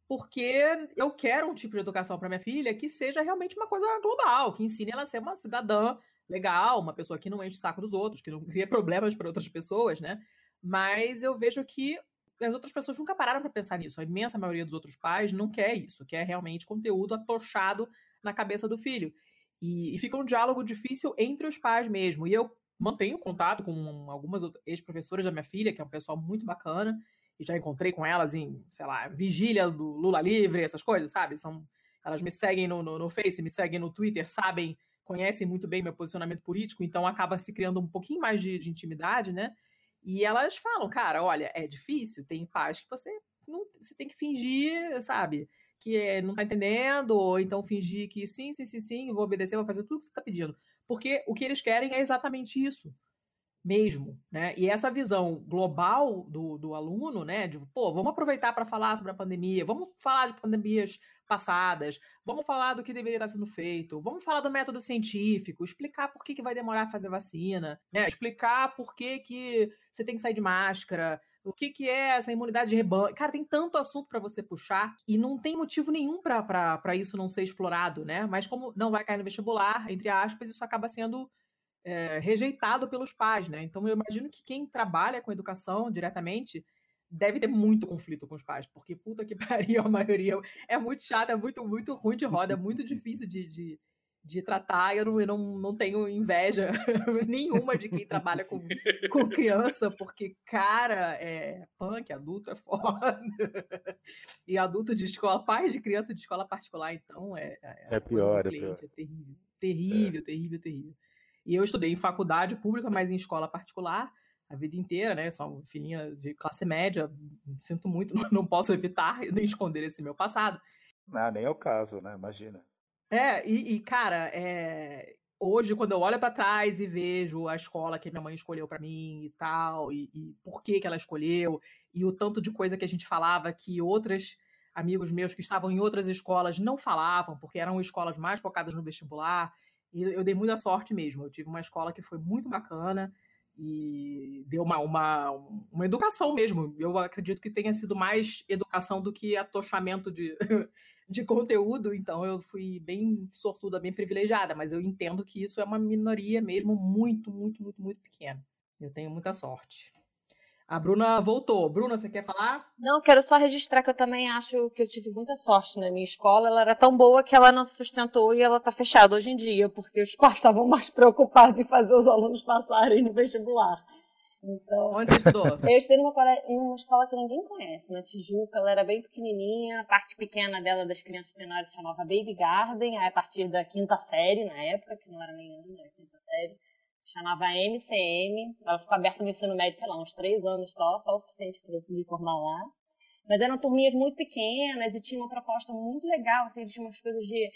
A: porque eu quero um tipo de educação para minha filha que seja realmente uma coisa global, que ensine ela a ser uma cidadã legal, uma pessoa que não enche o saco dos outros, que não cria problemas para outras pessoas, né? Mas eu vejo que as outras pessoas nunca pararam para pensar nisso. A imensa maioria dos outros pais não quer isso, quer realmente conteúdo atochado na cabeça do filho. E, e fica um diálogo difícil entre os pais mesmo. E eu mantenho contato com algumas ex-professoras da minha filha, que é um pessoal muito bacana, e já encontrei com elas em, sei lá, vigília do Lula Livre, essas coisas, sabe? São, elas me seguem no, no, no Face, me seguem no Twitter, sabem, conhecem muito bem meu posicionamento político, então acaba se criando um pouquinho mais de, de intimidade, né? E elas falam, cara, olha, é difícil, tem pais que você não, você tem que fingir, sabe, que é, não tá entendendo, ou então fingir que sim, sim, sim, sim, vou obedecer, vou fazer tudo que você tá pedindo. Porque o que eles querem é exatamente isso mesmo, né? E essa visão global do, do aluno, né? De, pô, vamos aproveitar para falar sobre a pandemia, vamos falar de pandemias passadas, vamos falar do que deveria estar sendo feito, vamos falar do método científico, explicar por que, que vai demorar a fazer vacina, né? explicar por que, que você tem que sair de máscara, o que, que é essa imunidade de rebanho. Cara, tem tanto assunto para você puxar e não tem motivo nenhum para isso não ser explorado, né? Mas como não vai cair no vestibular, entre aspas, isso acaba sendo é, rejeitado pelos pais, né? Então eu imagino que quem trabalha com educação diretamente deve ter muito conflito com os pais, porque puta que pariu, a maioria é muito chata, é muito, muito ruim de roda, é muito difícil de, de, de tratar. Eu não, eu não, não tenho inveja nenhuma de quem trabalha com, com criança, porque, cara, é punk, adulto é foda. E adulto de escola, pai de criança de escola particular, então é.
D: É, é pior, é pior. É
A: terrível, terrível, é. terrível, terrível. E eu estudei em faculdade pública, mas em escola particular a vida inteira, né? Sou filhinha de classe média, sinto muito, não posso evitar nem esconder esse meu passado.
D: Ah, nem é o caso, né? Imagina.
A: É, e, e cara, é, hoje, quando eu olho para trás e vejo a escola que minha mãe escolheu para mim e tal, e, e, por que, que ela escolheu, e o tanto de coisa que a gente falava que outros amigos meus que estavam em outras escolas não falavam, porque eram escolas mais focadas no vestibular, e eu dei muita sorte mesmo. Eu tive uma escola que foi muito bacana e deu uma, uma, uma educação mesmo. Eu acredito que tenha sido mais educação do que atochamento de, de conteúdo, então eu fui bem sortuda, bem privilegiada, mas eu entendo que isso é uma minoria mesmo muito, muito, muito, muito pequena. Eu tenho muita sorte. A Bruna voltou. Bruna, você quer falar?
C: Não, quero só registrar que eu também acho que eu tive muita sorte na minha escola. Ela era tão boa que ela não se sustentou e ela está fechada hoje em dia, porque os pais estavam mais preocupados em fazer os alunos passarem no vestibular.
A: Então, Onde você estudou?
C: Eu estudei numa, em uma escola que ninguém conhece, na Tijuca. Ela era bem pequenininha. A parte pequena dela das crianças menores se chamava Baby Garden. Aí, a partir da quinta série, na época, que não era ano, era quinta série chamava MCM, ela ficou aberta no ensino médio, sei lá, uns três anos só, só o suficiente para eu me formar lá. Mas eram turminhas muito pequenas e tinha uma proposta muito legal, assim, tinha umas coisas de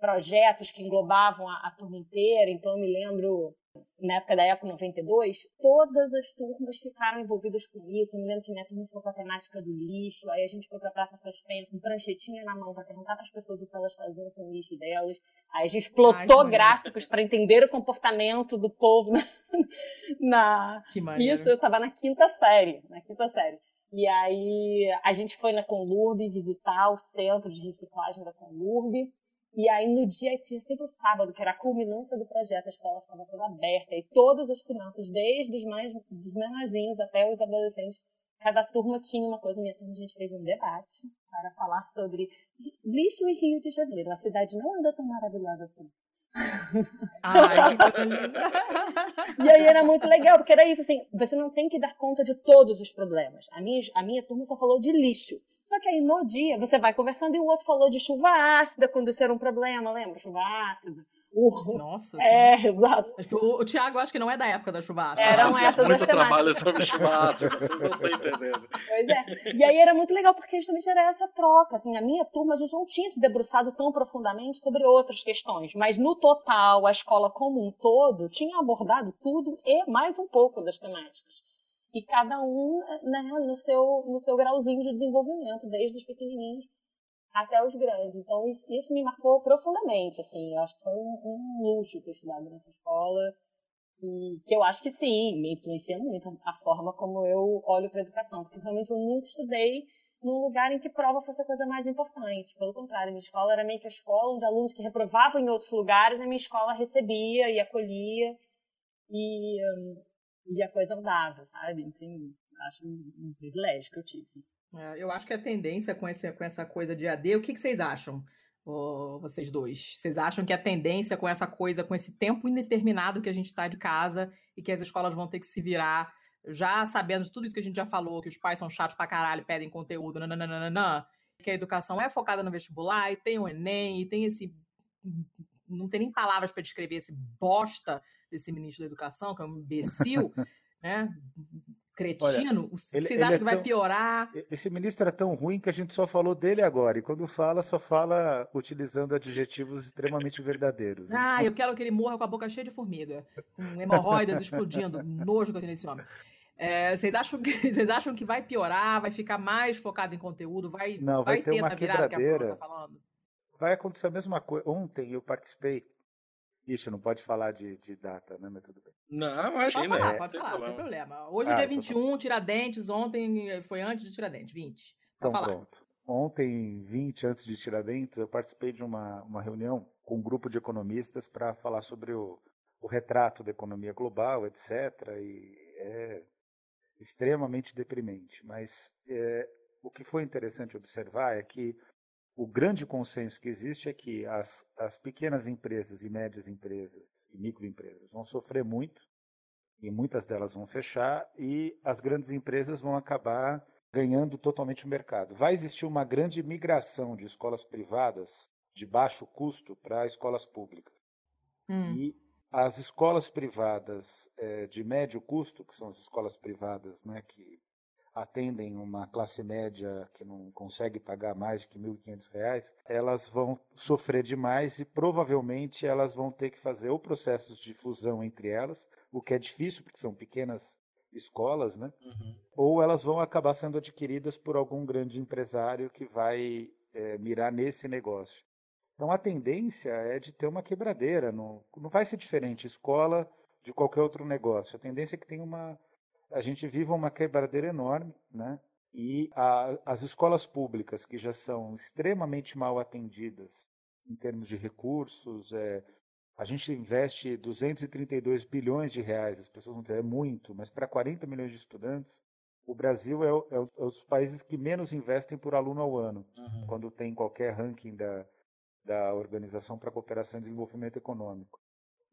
C: projetos que englobavam a, a turma inteira, então eu me lembro na época da Eco 92, todas as turmas ficaram envolvidas com isso. Eu me lembro que minha turma foi com a temática do lixo, aí a gente foi para a Praça São Penha com pranchetinha na mão para perguntar para as pessoas o que elas faziam com o lixo delas. Aí a gente plotou Ai, gráficos para entender o comportamento do povo na. na... Isso, eu estava na quinta série, na quinta série. E aí a gente foi na Conlurb visitar o centro de reciclagem da Conlurb. E aí, no dia tinha sempre o sábado, que era a culminância do projeto, a escola estava toda aberta. E todas as crianças, desde os mais dos menorzinhos até os adolescentes, cada turma tinha uma coisa. Minha turma, a gente fez um debate para falar sobre lixo e Rio de Janeiro. A cidade não anda tão maravilhosa assim.
A: Ai,
C: e aí era muito legal, porque era isso, assim, você não tem que dar conta de todos os problemas. A minha, a minha turma só falou de lixo. Só que aí no dia você vai conversando e o outro falou de chuva ácida quando isso era um problema, lembra? Chuva ácida.
A: Uh, Nossa,
C: É, sim. exato.
A: Acho que o, o Thiago acho que não é da época da chuva ácida.
C: Era
B: um
C: época
B: muito trabalho sobre chuva ácida, vocês não estão entendendo.
C: Pois é. E aí era muito legal porque justamente era essa troca. Assim, na minha turma a gente não tinha se debruçado tão profundamente sobre outras questões, mas no total a escola como um todo tinha abordado tudo e mais um pouco das temáticas e cada um né, no, seu, no seu grauzinho de desenvolvimento, desde os pequenininhos até os grandes. Então, isso, isso me marcou profundamente, assim, eu acho que foi um, um luxo ter estudado nessa escola, que, que eu acho que sim, me influencia muito a forma como eu olho para a educação, porque realmente eu nunca estudei num lugar em que prova fosse a coisa mais importante. Pelo contrário, minha escola era meio que a escola onde alunos que reprovavam em outros lugares, a minha escola recebia e acolhia. E, hum, e a coisa andava, sabe? Então, acho um, privilégio que eu tive.
A: É, eu acho que a tendência com, esse, com essa coisa de AD, o que, que vocês acham, oh, vocês dois? Vocês acham que a tendência com essa coisa, com esse tempo indeterminado que a gente está de casa e que as escolas vão ter que se virar, já sabendo tudo isso que a gente já falou, que os pais são chatos pra caralho, pedem conteúdo, nananana, que a educação é focada no vestibular, e tem o Enem, e tem esse. Não tem nem palavras para descrever esse bosta desse ministro da Educação, que é um imbecil, né? Cretino. Olha, Vocês ele, acham ele é que vai piorar?
D: Esse ministro é tão ruim que a gente só falou dele agora. E quando fala, só fala utilizando adjetivos extremamente verdadeiros.
A: Ah, eu quero que ele morra com a boca cheia de formiga, com hemorroidas explodindo, nojo que eu tenho nesse homem. É, vocês, acham que, vocês acham que vai piorar, vai ficar mais focado em conteúdo, vai,
D: Não, vai, vai ter, ter uma essa virada que a
A: tá falando?
D: Vai acontecer a mesma coisa. Ontem eu participei Ixi, não pode falar de, de data, né? Mas tudo bem.
B: Não, imagina. Pode
A: falar, é, pode falar, não tem problema. Hoje é ah, é dia 21, então... Tiradentes, ontem eh, foi antes de Tiradentes, 20.
D: Pode então falar. pronto. Ontem, 20 antes de Tiradentes, eu participei de uma, uma reunião com um grupo de economistas para falar sobre o, o retrato da economia global, etc. E é extremamente deprimente. Mas é, o que foi interessante observar é que o grande consenso que existe é que as, as pequenas empresas e médias empresas e microempresas vão sofrer muito, e muitas delas vão fechar, e as grandes empresas vão acabar ganhando totalmente o mercado. Vai existir uma grande migração de escolas privadas de baixo custo para escolas públicas. Hum. E as escolas privadas é, de médio custo, que são as escolas privadas né, que atendem uma classe média que não consegue pagar mais que R$ 1.500, elas vão sofrer demais e provavelmente elas vão ter que fazer ou processos de fusão entre elas, o que é difícil porque são pequenas escolas, né? Uhum. Ou elas vão acabar sendo adquiridas por algum grande empresário que vai é, mirar nesse negócio. Então a tendência é de ter uma quebradeira, não, não vai ser diferente escola de qualquer outro negócio. A tendência é que tenha uma a gente vive uma quebradeira enorme, né? E a, as escolas públicas, que já são extremamente mal atendidas em termos de recursos, é, a gente investe 232 bilhões de reais, as pessoas vão dizer é muito, mas para 40 milhões de estudantes, o Brasil é, o, é, o, é os países que menos investem por aluno ao ano, uhum. quando tem qualquer ranking da, da Organização para a Cooperação e Desenvolvimento Econômico.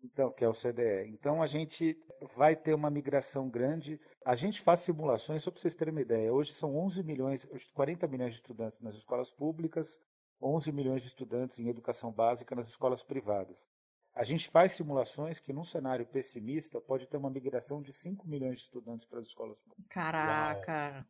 D: Então, que é o CDE. Então a gente vai ter uma migração grande. A gente faz simulações, só para vocês terem uma ideia. Hoje são 11 milhões, 40 milhões de estudantes nas escolas públicas, 11 milhões de estudantes em educação básica nas escolas privadas. A gente faz simulações que, num cenário pessimista, pode ter uma migração de 5 milhões de estudantes para as escolas públicas.
A: Caraca!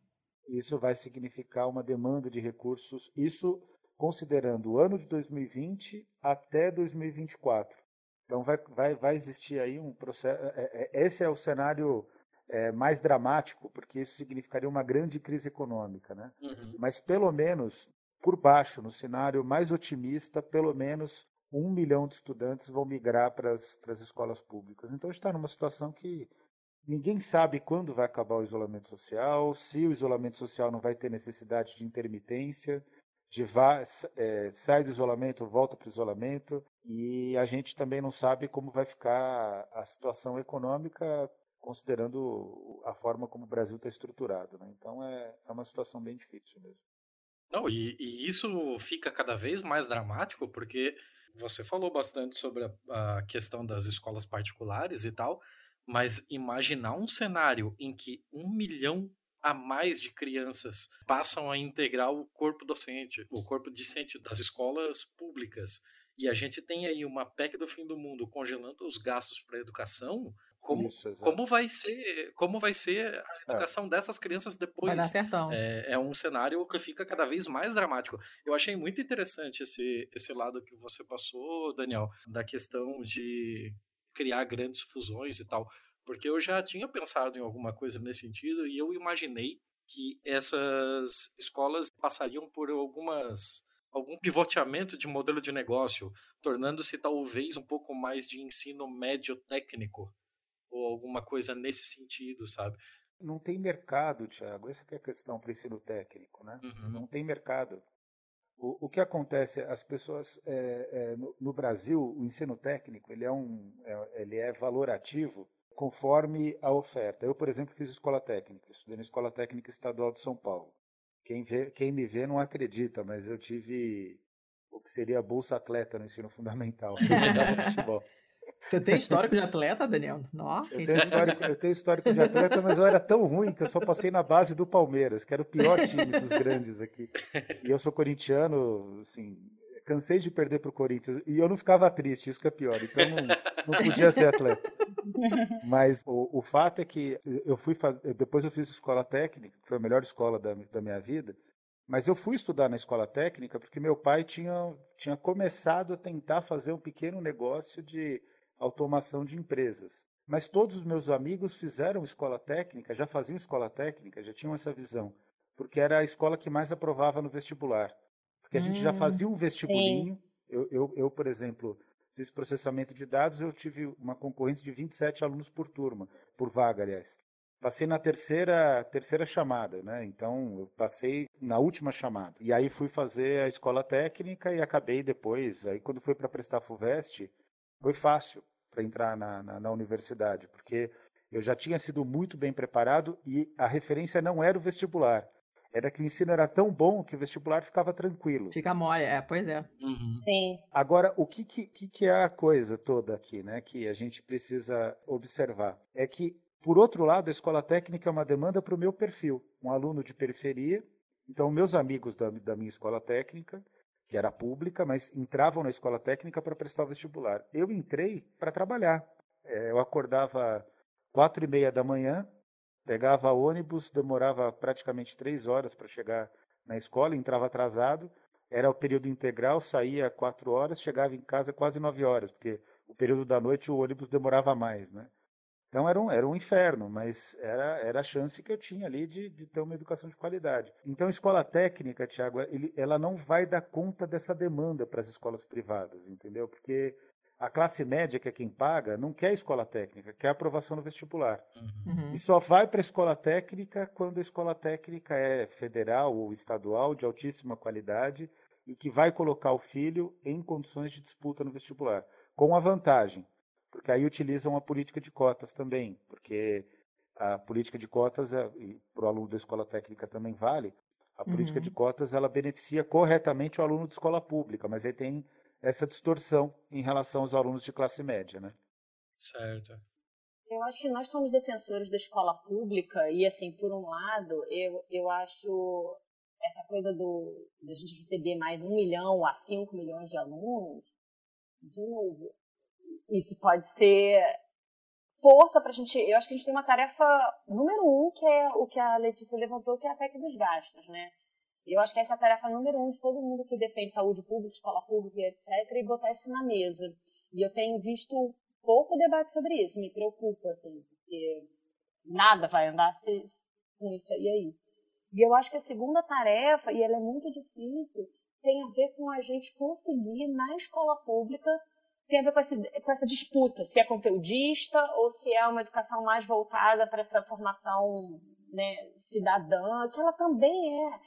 D: Isso vai significar uma demanda de recursos, isso considerando o ano de 2020 até 2024. Então vai, vai, vai existir aí um processo. É, é, é, esse é o cenário é, mais dramático, porque isso significaria uma grande crise econômica. Né? Uhum. Mas pelo menos, por baixo, no cenário mais otimista, pelo menos um milhão de estudantes vão migrar para as, para as escolas públicas. Então está numa situação que ninguém sabe quando vai acabar o isolamento social, se o isolamento social não vai ter necessidade de intermitência, de é, sai do isolamento, volta para o isolamento, e a gente também não sabe como vai ficar a situação econômica, considerando a forma como o Brasil está estruturado. Né? Então é, é uma situação bem difícil mesmo.
B: Não, e, e, isso fica cada vez mais dramático, porque você falou bastante sobre a, a questão das escolas particulares e tal, mas imaginar um cenário em que um milhão a mais de crianças passam a integrar o corpo docente, o corpo discente das escolas públicas. E a gente tem aí uma PEC do fim do mundo congelando os gastos para a educação. Como, Isso, como vai ser como vai ser a é. educação é. dessas crianças depois?
A: Vai dar certão.
B: É, é um cenário que fica cada vez mais dramático. Eu achei muito interessante esse, esse lado que você passou, Daniel, da questão de criar grandes fusões e tal porque eu já tinha pensado em alguma coisa nesse sentido e eu imaginei que essas escolas passariam por algumas algum pivoteamento de modelo de negócio, tornando-se talvez um pouco mais de ensino médio técnico ou alguma coisa nesse sentido, sabe?
D: Não tem mercado, Thiago. Essa é a questão para ensino técnico, né? Uhum. Não tem mercado. O, o, que acontece, as pessoas é, é, no, no, Brasil, o ensino técnico ele é um, é, ele é valorativo conforme a oferta. Eu, por exemplo, fiz escola técnica, estudei na Escola Técnica Estadual de São Paulo. Quem, vê, quem me vê não acredita, mas eu tive o que seria bolsa atleta no ensino fundamental.
A: futebol. Você tem histórico de atleta, Daniel?
D: Não, eu, tenho histórico, eu tenho histórico de atleta, mas eu era tão ruim que eu só passei na base do Palmeiras, que era o pior time dos grandes aqui. E eu sou corintiano, assim, cansei de perder para o Corinthians. E eu não ficava triste, isso que é pior. Então não, não podia ser atleta. Mas o, o, fato é que eu fui depois eu fiz escola técnica, que foi a melhor escola da, da minha vida. Mas eu fui estudar na escola técnica porque meu pai tinha, tinha começado a tentar fazer um pequeno negócio de automação de empresas. Mas todos os meus amigos fizeram escola técnica, já faziam escola técnica, já tinham essa visão, porque era a escola que mais aprovava no vestibular. Porque a hum, gente já hum, fazia um vestibulinho. Eu, eu, eu, por exemplo, fiz processamento de dados, eu tive uma concorrência de 27 alunos por turma, por vaga, aliás. Passei na terceira, terceira chamada, né? Então, eu passei na última chamada. E aí fui fazer a escola técnica e acabei depois. Aí, quando fui para prestar FUVEST, foi fácil para entrar na, na, na universidade, porque eu já tinha sido muito bem preparado e a referência não era o vestibular, era que o ensino era tão bom que o vestibular ficava tranquilo.
A: Fica mole, é, pois é.
C: Uhum. Sim.
D: Agora, o que, que, que é a coisa toda aqui, né, que a gente precisa observar? É que, por outro lado, a escola técnica é uma demanda para o meu perfil, um aluno de periferia. Então, meus amigos da, da minha escola técnica, que era pública, mas entravam na escola técnica para prestar o vestibular. Eu entrei para trabalhar. É, eu acordava quatro e meia da manhã, Pegava ônibus, demorava praticamente três horas para chegar na escola, entrava atrasado, era o período integral, saía quatro horas, chegava em casa quase nove horas, porque o período da noite o ônibus demorava mais, né? Então era um, era um inferno, mas era, era a chance que eu tinha ali de, de ter uma educação de qualidade. Então, escola técnica, Tiago, ela não vai dar conta dessa demanda para as escolas privadas, entendeu? Porque a classe média, que é quem paga, não quer escola técnica, quer aprovação no vestibular. Uhum. E só vai para a escola técnica quando a escola técnica é federal ou estadual, de altíssima qualidade, e que vai colocar o filho em condições de disputa no vestibular. Com a vantagem, porque aí utilizam a política de cotas também, porque a política de cotas, é, para o aluno da escola técnica também vale, a política uhum. de cotas ela beneficia corretamente o aluno de escola pública, mas aí tem essa distorção em relação aos alunos de classe média, né?
B: Certo.
C: Eu acho que nós somos defensores da escola pública e, assim, por um lado, eu, eu acho essa coisa do da gente receber mais um milhão a cinco milhões de alunos, de novo, isso pode ser força para a gente. Eu acho que a gente tem uma tarefa número um, que é o que a Letícia levantou, que é a PEC dos gastos, né? Eu acho que essa é a tarefa número um de todo mundo que defende saúde pública, escola pública etc., e botar isso na mesa. E eu tenho visto pouco debate sobre isso, me preocupa, assim, porque nada vai andar com isso aí, aí. E eu acho que a segunda tarefa, e ela é muito difícil, tem a ver com a gente conseguir, na escola pública, tem a ver com, com essa disputa, se é conteudista ou se é uma educação mais voltada para essa formação né, cidadã, que ela também é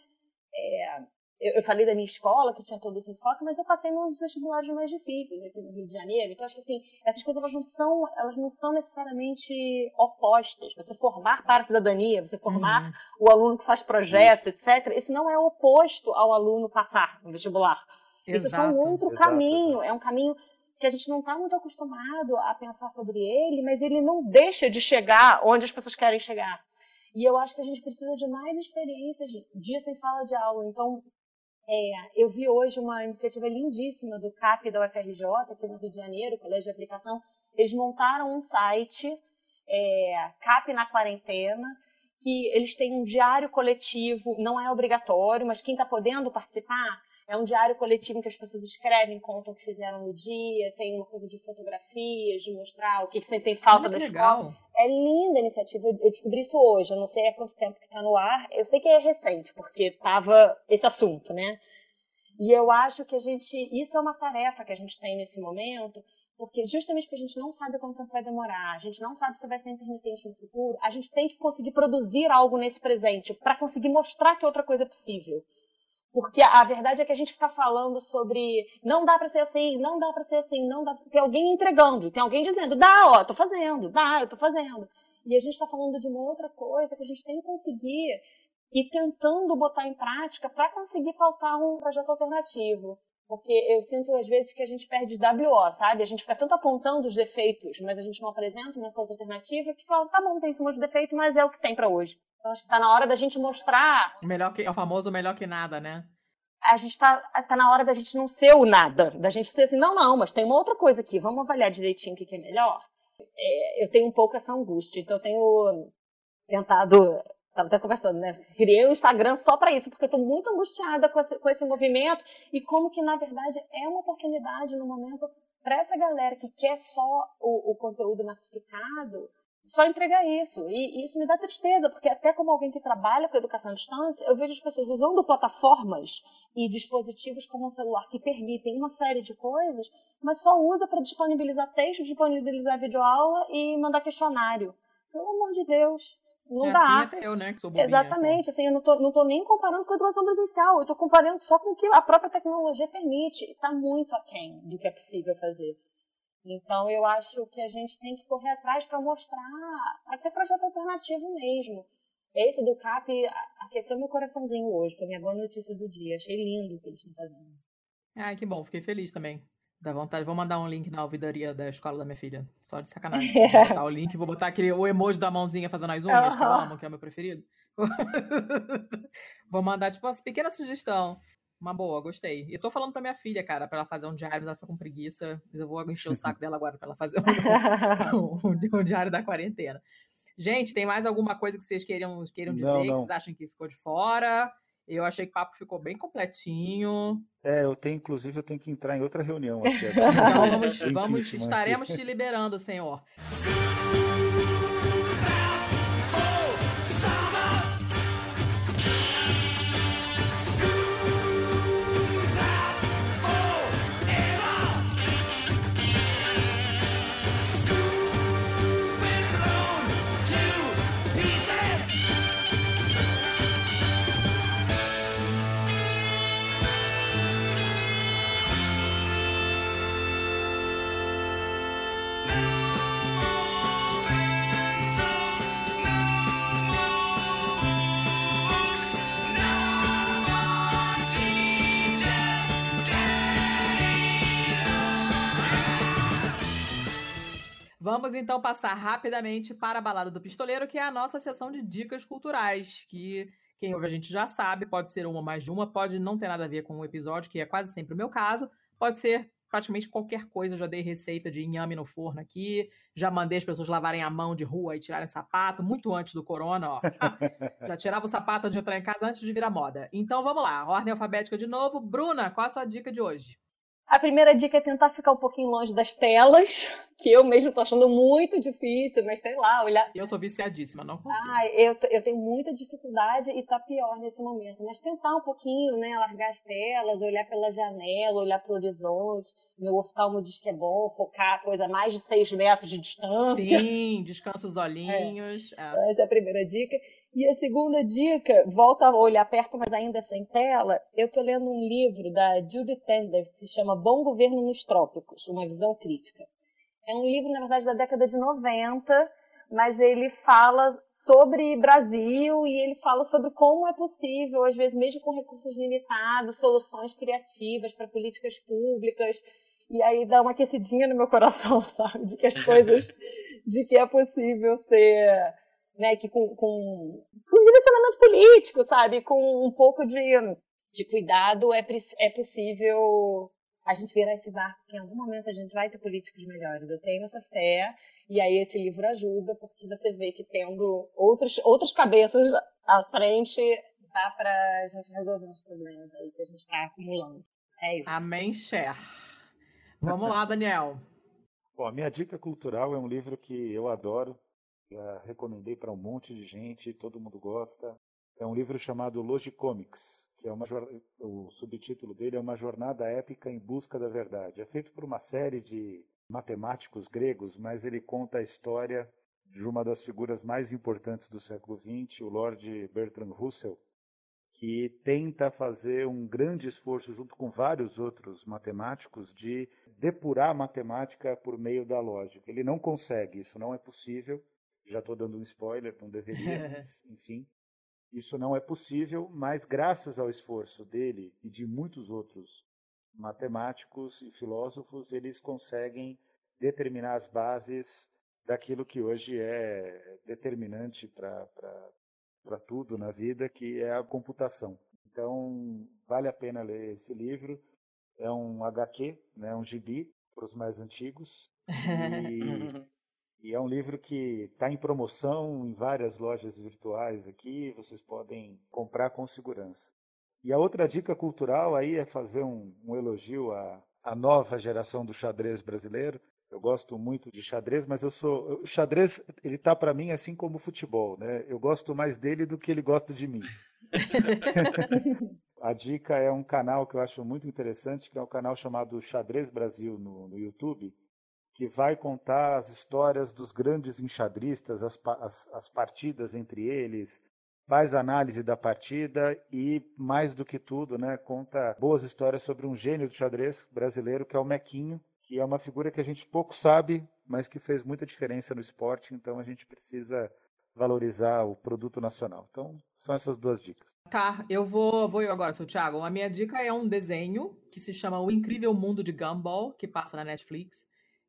C: é, eu, eu, falei da minha escola, que tinha todo esse enfoque, mas eu passei num dos vestibulares mais difíceis aqui no Rio de Janeiro. Então, acho que assim, essas coisas elas não são, elas não são necessariamente opostas. Você formar para a cidadania, você formar uhum. o aluno que faz projetos, etc., isso não é oposto ao aluno passar no vestibular. Exato, isso é só um outro exato, caminho, exato. é um caminho que a gente não está muito acostumado a pensar sobre ele, mas ele não deixa de chegar onde as pessoas querem chegar. E eu acho que a gente precisa de mais experiências disso em sala de aula. Então, é, eu vi hoje uma iniciativa lindíssima do CAP da UFRJ, aqui no Rio de Janeiro, Colégio de Aplicação. Eles montaram um site, é, CAP na Quarentena, que eles têm um diário coletivo, não é obrigatório, mas quem está podendo participar é um diário coletivo em que as pessoas escrevem, contam o que fizeram no dia, tem uma coisa de fotografias, de mostrar o que, que sentem falta da legal. escola. É linda a iniciativa. Eu descobri isso hoje. Eu não sei há quanto tempo que está no ar. Eu sei que é recente, porque estava esse assunto, né? E eu acho que a gente. Isso é uma tarefa que a gente tem nesse momento, porque justamente porque a gente não sabe quanto tempo vai demorar, a gente não sabe se vai ser intermitente no futuro, a gente tem que conseguir produzir algo nesse presente para conseguir mostrar que outra coisa é possível. Porque a, verdade é que a gente fica falando sobre não dá para ser assim, não dá para ser assim, não dá. Tem alguém entregando, tem alguém dizendo, dá, ó, tô fazendo, dá, eu tô fazendo. E a gente está falando de uma outra coisa que a gente tem que conseguir ir tentando botar em prática para conseguir pautar um projeto alternativo. Porque eu sinto às vezes que a gente perde WO, sabe? A gente fica tanto apontando os defeitos, mas a gente não apresenta uma coisa alternativa que fala, tá bom, tem esse monte de defeito, mas é o que tem para hoje. Então acho que tá na hora da gente mostrar.
A: Melhor que, é o famoso melhor que nada, né?
C: A gente tá, tá na hora da gente não ser o nada. Da gente ser assim, não, não, mas tem uma outra coisa aqui, vamos avaliar direitinho o que, que é melhor. É, eu tenho um pouco essa angústia, então eu tenho tentado. Estava até conversando, né? Criei um Instagram só para isso, porque eu tô muito angustiada com esse, com esse movimento e como que, na verdade, é uma oportunidade no momento para essa galera que quer só o, o conteúdo massificado só entregar isso. E, e, isso me dá tristeza, porque até como alguém que trabalha com educação à distância, eu vejo as pessoas usando plataformas e dispositivos como um celular que permitem uma série de coisas, mas só usa para disponibilizar texto, disponibilizar videoaula e mandar questionário. Pelo amor de Deus. Não
A: é
C: dá.
A: Assim até eu, né, que sou bobinha,
C: Exatamente, então. assim, eu não tô, não tô nem comparando com a educação presencial, eu tô comparando só com o que a própria tecnologia permite. Está muito aquém do que é possível fazer. Então, eu acho que a gente tem que correr atrás para mostrar, para ter projeto alternativo mesmo. Esse do CAP aqueceu meu coraçãozinho hoje, foi minha boa notícia do dia. Achei lindo o que eles estão fazendo.
A: Ah, que bom, fiquei feliz também. Dá vontade, vou mandar um link na ouvidoria da escola da minha filha. Só de sacanagem. Vou botar o link, vou botar aquele, o emoji da mãozinha fazendo as unhas, uhum. que eu amo, que é o meu preferido. vou mandar, tipo, uma pequena sugestão. Uma boa, gostei. E tô falando pra minha filha, cara, pra ela fazer um diário, mas ela fica com preguiça. Mas eu vou encher o saco dela agora pra ela fazer um, um, um diário da quarentena. Gente, tem mais alguma coisa que vocês queiram, queiram dizer, não, não. que vocês acham que ficou de fora? Eu achei que o papo ficou bem completinho.
D: É, eu tenho, inclusive, eu tenho que entrar em outra reunião aqui.
A: então vamos, vamos estaremos te liberando, senhor. Vamos então passar rapidamente para a Balada do Pistoleiro, que é a nossa sessão de dicas culturais, que quem ouve a gente já sabe, pode ser uma ou mais de uma, pode não ter nada a ver com o episódio, que é quase sempre o meu caso, pode ser praticamente qualquer coisa. Já dei receita de inhame no forno aqui, já mandei as pessoas lavarem a mão de rua e tirarem sapato, muito antes do corona, ó. já tirava o sapato de entrar em casa antes de virar moda. Então vamos lá, ordem alfabética de novo. Bruna, qual a sua dica de hoje?
C: A primeira dica é tentar ficar um pouquinho longe das telas, que eu mesmo tô achando muito difícil, mas sei lá, olhar.
A: Eu sou viciadíssima, não consigo.
C: Ah, eu, eu tenho muita dificuldade e tá pior nesse momento. Mas tentar um pouquinho, né, largar as telas, olhar pela janela, olhar pro horizonte. Meu oftalmo diz que é bom focar coisa a mais de seis metros de distância.
A: Sim, descansa os olhinhos.
C: É. É. Essa é a primeira dica. E a segunda dica, volta a olhar perto, mas ainda sem tela. Eu estou lendo um livro da Judy Tender, que se chama Bom Governo nos Trópicos, uma visão crítica. É um livro, na verdade, da década de 90, mas ele fala sobre Brasil e ele fala sobre como é possível, às vezes mesmo com recursos limitados, soluções criativas para políticas públicas. E aí dá uma aquecidinha no meu coração, sabe? De que as coisas, de que é possível ser né, que com, com, com direcionamento político, sabe, com um pouco de, de cuidado é, é possível a gente virar esse barco, que em algum momento a gente vai ter políticos melhores. Eu tenho essa fé, e aí esse livro ajuda, porque você vê que tendo outros, outras cabeças à frente, dá pra gente resolver os problemas aí que a gente está acumulando. É isso.
A: Amém, Cher. Vamos lá, Daniel.
D: Bom, a minha dica cultural é um livro que eu adoro, já recomendei para um monte de gente, todo mundo gosta. É um livro chamado Logicomics, que é uma o subtítulo dele é uma jornada épica em busca da verdade. É feito por uma série de matemáticos gregos, mas ele conta a história de uma das figuras mais importantes do século XX, o Lord Bertrand Russell, que tenta fazer um grande esforço junto com vários outros matemáticos de depurar a matemática por meio da lógica. Ele não consegue, isso não é possível. Já estou dando um spoiler, não deveria, mas enfim. Isso não é possível, mas graças ao esforço dele e de muitos outros matemáticos e filósofos, eles conseguem determinar as bases daquilo que hoje é determinante para tudo na vida, que é a computação. Então, vale a pena ler esse livro. É um HQ, né, um gibi para os mais antigos. E E é um livro que está em promoção em várias lojas virtuais aqui, vocês podem comprar com segurança. E a outra dica cultural aí é fazer um, um elogio à, à nova geração do xadrez brasileiro. Eu gosto muito de xadrez, mas eu sou o xadrez ele tá para mim assim como o futebol, né? Eu gosto mais dele do que ele gosta de mim. a dica é um canal que eu acho muito interessante, que é um canal chamado Xadrez Brasil no, no YouTube que vai contar as histórias dos grandes enxadristas, as, as, as partidas entre eles, faz análise da partida e, mais do que tudo, né, conta boas histórias sobre um gênio do xadrez brasileiro, que é o Mequinho, que é uma figura que a gente pouco sabe, mas que fez muita diferença no esporte, então a gente precisa valorizar o produto nacional. Então, são essas duas dicas.
A: Tá, eu vou, vou eu agora, seu Thiago. A minha dica é um desenho que se chama O Incrível Mundo de Gumball, que passa na Netflix.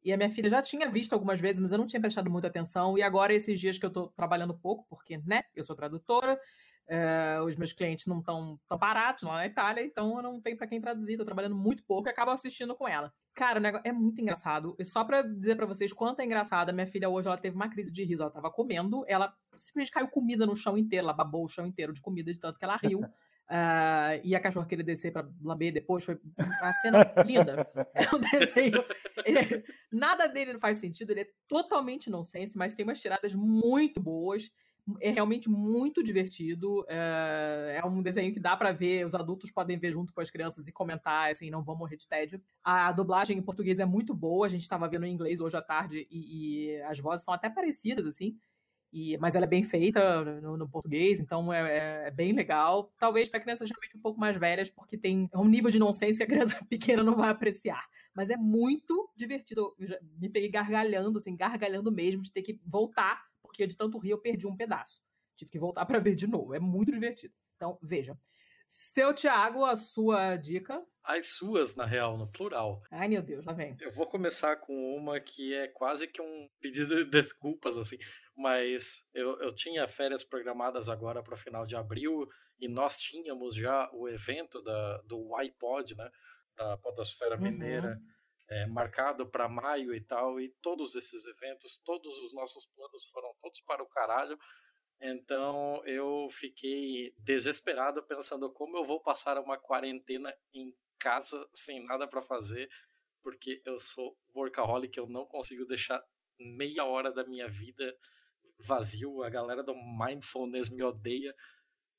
A: E a minha filha já tinha visto algumas vezes, mas eu não tinha prestado muita atenção. E agora, esses dias que eu estou trabalhando pouco, porque, né, eu sou tradutora, é, os meus clientes não estão tão parados lá na Itália, então eu não tenho para quem traduzir, estou trabalhando muito pouco e acabo assistindo com ela. Cara, o negócio é muito engraçado. E só para dizer para vocês quanto é engraçado, a minha filha hoje ela teve uma crise de riso. Ela tava comendo, ela simplesmente caiu comida no chão inteiro, ela babou o chão inteiro de comida de tanto que ela riu. Uh, e a cachorra querer descer para lamber depois foi uma cena linda. É um desenho. É, nada dele não faz sentido, ele é totalmente nonsense, mas tem umas tiradas muito boas. É realmente muito divertido. Uh, é um desenho que dá para ver, os adultos podem ver junto com as crianças e comentar, assim, não vão morrer de tédio. A dublagem em português é muito boa, a gente estava vendo em inglês hoje à tarde e, e as vozes são até parecidas, assim. E, mas ela é bem feita no, no português, então é, é, é bem legal. Talvez para crianças realmente um pouco mais velhas, porque tem um nível de nonsense que a criança pequena não vai apreciar. Mas é muito divertido. Eu me peguei gargalhando, assim, gargalhando mesmo, de ter que voltar, porque de tanto rir eu perdi um pedaço. Tive que voltar para ver de novo. É muito divertido. Então, veja. Seu Tiago, a sua dica?
B: As suas, na real, no plural.
A: Ai, meu Deus, lá vem.
B: Eu vou começar com uma que é quase que um pedido de desculpas, assim. Mas eu, eu tinha férias programadas agora para o final de abril e nós tínhamos já o evento da, do iPod, né? Da Podosfera uhum. Mineira. É, marcado para maio e tal, e todos esses eventos, todos os nossos planos foram todos para o caralho, então eu fiquei desesperado pensando como eu vou passar uma quarentena em casa sem nada para fazer, porque eu sou workaholic, eu não consigo deixar meia hora da minha vida vazio. A galera do mindfulness me odeia.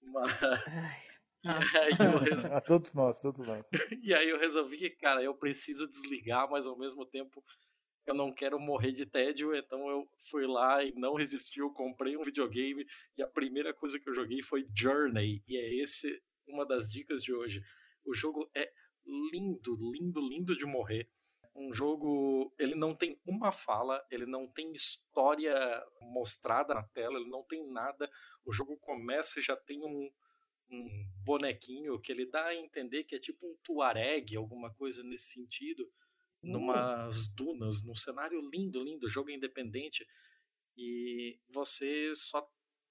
B: Mas...
D: Resol... A todos nós, todos nós.
B: e aí eu resolvi que, cara, eu preciso desligar, mas ao mesmo tempo eu não quero morrer de tédio, então eu fui lá e não resisti, eu comprei um videogame e a primeira coisa que eu joguei foi Journey, e é esse uma das dicas de hoje. O jogo é lindo, lindo, lindo de morrer. Um jogo, ele não tem uma fala, ele não tem história mostrada na tela, ele não tem nada. O jogo começa e já tem um, um bonequinho que ele dá a entender que é tipo um Tuareg, alguma coisa nesse sentido numas dunas, num cenário lindo, lindo, jogo independente. E você só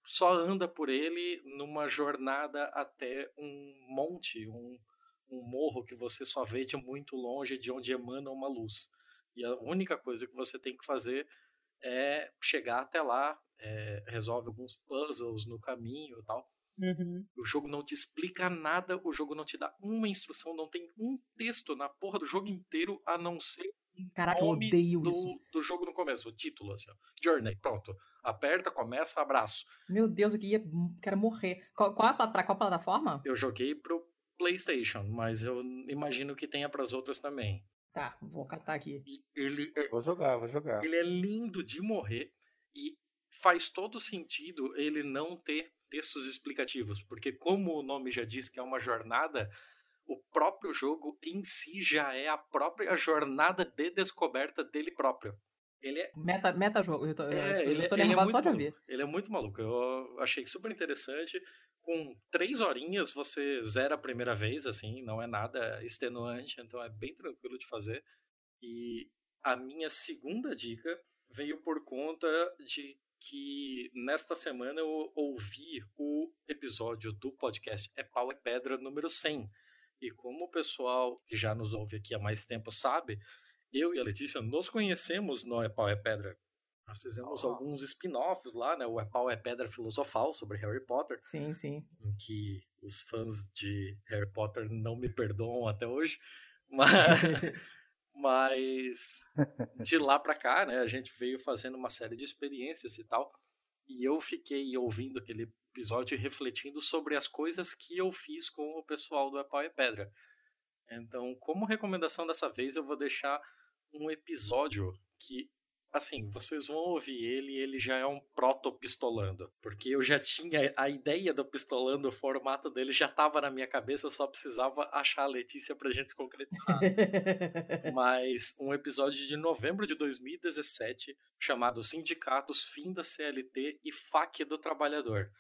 B: só anda por ele numa jornada até um monte, um, um morro que você só vê de muito longe de onde emana uma luz. E a única coisa que você tem que fazer é chegar até lá, é, resolve alguns puzzles no caminho e tal.
C: Uhum.
B: O jogo não te explica nada, o jogo não te dá uma instrução, não tem um texto na porra do jogo inteiro a não ser
A: Caraca, eu odeio
B: do,
A: isso.
B: do jogo no começo, o título, assim, ó. Journey, pronto. Aperta, começa, abraço.
A: Meu Deus, eu queria, quero morrer. Qual, qual, a, pra qual plataforma?
B: Eu joguei pro PlayStation, mas eu imagino que tenha pras outras também.
A: Tá, vou catar aqui.
B: E ele é,
D: Vou jogar, vou jogar.
B: ele é lindo de morrer e faz todo sentido ele não ter textos explicativos, porque como o nome já diz que é uma jornada, o próprio jogo em si já é a própria jornada de descoberta dele próprio. Ele é,
A: Meta, meta jogo. Eu tô,
B: é,
A: eu
B: ele,
A: tô
B: ele é
A: nervosa
B: muito
A: só de ouvir.
B: Ele é muito maluco. Eu achei super interessante. Com três horinhas você zera a primeira vez, assim, não é nada extenuante, então é bem tranquilo de fazer. E a minha segunda dica veio por conta de que nesta semana eu ouvi o episódio do podcast É Pau é Pedra número 100. E como o pessoal que já nos ouve aqui há mais tempo sabe, eu e a Letícia nos conhecemos no É Pau é Pedra. Nós fizemos
D: Oh.
B: alguns spin-offs lá, né? O É Pau é Pedra Filosofal sobre Harry Potter,
A: Sim, sim.
B: em que os fãs de Harry Potter não me perdoam até hoje. Mas, mas de lá pra cá, né, a gente veio fazendo uma série de experiências e tal. E eu fiquei ouvindo aquele episódio e refletindo sobre as coisas que eu fiz com o pessoal do É Pau é Pedra. Então, como recomendação dessa vez, eu vou deixar um episódio que, assim, vocês vão ouvir ele ele já é um proto-pistolando. Porque eu já tinha a ideia do pistolando, o formato dele já estava na minha cabeça, eu só precisava achar a Letícia pra gente concretizar. Mas um episódio de novembro de 2017 chamado Sindicatos, Fim da CLT e FAQ do Trabalhador.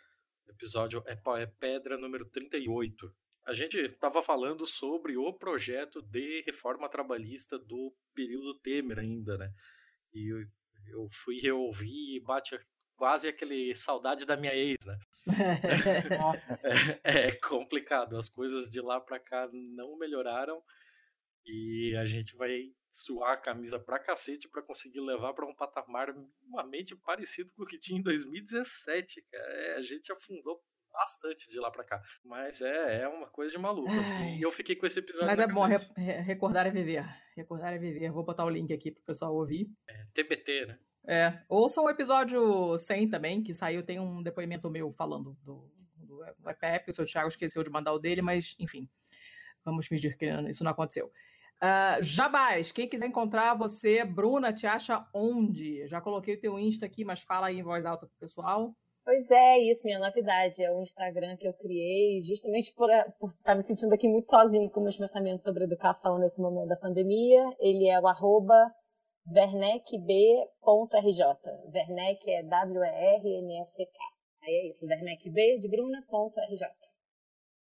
B: O episódio é, é Pedra número 38. A gente estava falando sobre o projeto de reforma trabalhista do período Temer ainda, né? E eu, eu fui reouvir e bate quase aquele saudade da minha ex, né?
C: Nossa.
B: É, é complicado, as coisas de lá pra cá não melhoraram e a gente vai suar a camisa pra cacete pra conseguir levar pra um patamar minimamente parecido com o que tinha em 2017, cara. É, a gente afundou bastante de lá pra cá, mas é, é uma coisa de maluco, assim, e eu fiquei com esse episódio
A: Mas é bom, re- recordar é viver. Recordar é viver. Vou botar o link aqui pro pessoal ouvir.
B: TBT, né?
A: É, ouçam o episódio 100 também, que saiu, tem um depoimento meu falando do, do EPEP, o seu Thiago esqueceu de mandar o dele, mas enfim, vamos fingir que isso não aconteceu. Ah, Jabás, quem quiser encontrar você, Bruna, te acha onde? Já coloquei o teu Insta aqui, mas fala aí em voz alta pro pessoal.
C: Pois é, isso, minha novidade. É um Instagram que eu criei justamente por estar me sentindo aqui muito sozinho com meus pensamentos sobre educação nesse momento da pandemia. Ele é o arroba vernecb.rj. Werneck é W-E-R-N-E-C-K. Aí é isso, vernecb de bruna.rj.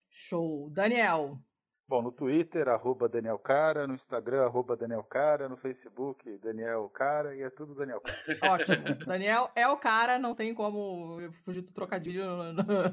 A: Show. Daniel,
D: Bom, no Twitter, arroba Daniel Cara, no Instagram, arroba Daniel Cara, no Facebook, Daniel Cara, e é tudo Daniel Cara.
A: ótimo. Daniel é o cara, não tem como fugir do trocadilho,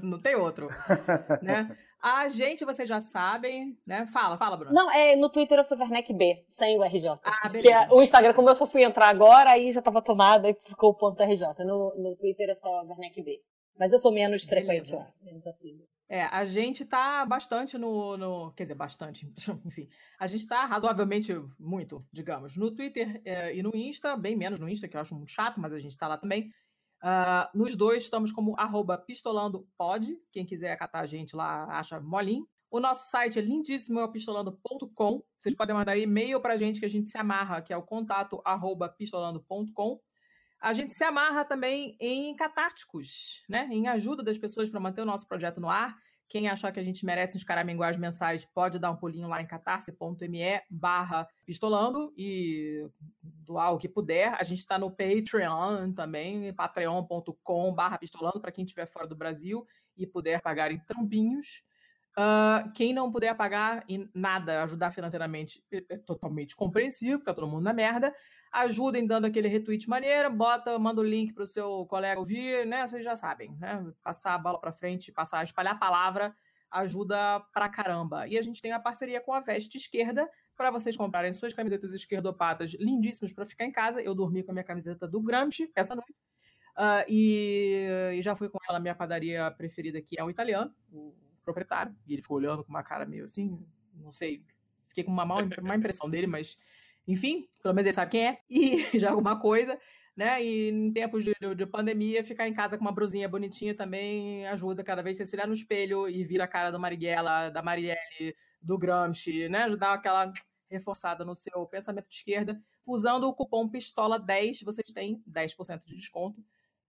A: não, tem outro. Né? A gente, vocês já sabem, né? Fala, fala, Bruna.
C: Não, é, no Twitter eu sou vernecb, sem o RJ.
A: Ah,
C: Que
A: beleza.
C: é, o Instagram, como eu só fui entrar agora, aí já estava tomado e ficou o ponto RJ. No, no Twitter é só vernecb. Mas eu sou menos frequente lá, menos assim.
A: É, a gente tá bastante no, no- Quer dizer, bastante. Enfim. A gente tá razoavelmente muito, digamos, no Twitter é, e no Insta, bem menos no Insta, que eu acho muito chato, mas a gente tá lá também. Ah, nos dois estamos como arroba pistolandopod. Quem quiser catar a gente lá, acha molinho. O nosso site é lindíssimo, é o pistolando.com. Vocês podem mandar e-mail pra gente que a gente se amarra, que é o contato arroba pistolando.com. A gente se amarra também em catárticos, né? Em ajuda das pessoas para manter o nosso projeto no ar. Quem achar que a gente merece uns caraminguais mensais pode dar um pulinho lá em catarse.me barra pistolando e doar o que puder. A gente está no Patreon também, patreon.com barra pistolando, para quem estiver fora do Brasil e puder pagar em trampinhos. Ah, quem não puder pagar em nada, ajudar financeiramente, é, é totalmente compreensível, tá todo mundo na merda. Ajudem dando aquele retweet maneiro, bota, manda o link para o seu colega ouvir, né? Vocês já sabem, né? Passar a bola para frente, passar, espalhar a palavra ajuda pra caramba. E a gente tem a parceria com a Veste Esquerda para vocês comprarem suas camisetas esquerdopatas lindíssimas para ficar em casa. Eu dormi com a minha camiseta do Gramsci essa noite. Uh, e, e, já fui com ela minha padaria preferida, que é um italiano, o proprietário. E ele ficou olhando com uma cara meio assim, não sei, fiquei com uma má, má impressão dele, mas enfim, pelo menos ele sabe quem é, e já alguma coisa, né? E em tempos de, de, pandemia, ficar em casa com uma brusinha bonitinha também ajuda cada vez você olhar no espelho e vir a cara do Marighella, da Marielle, do Gramsci, né? Ajudar aquela reforçada no seu pensamento de esquerda. Usando o cupom PISTOLA10, vocês têm 10% de desconto.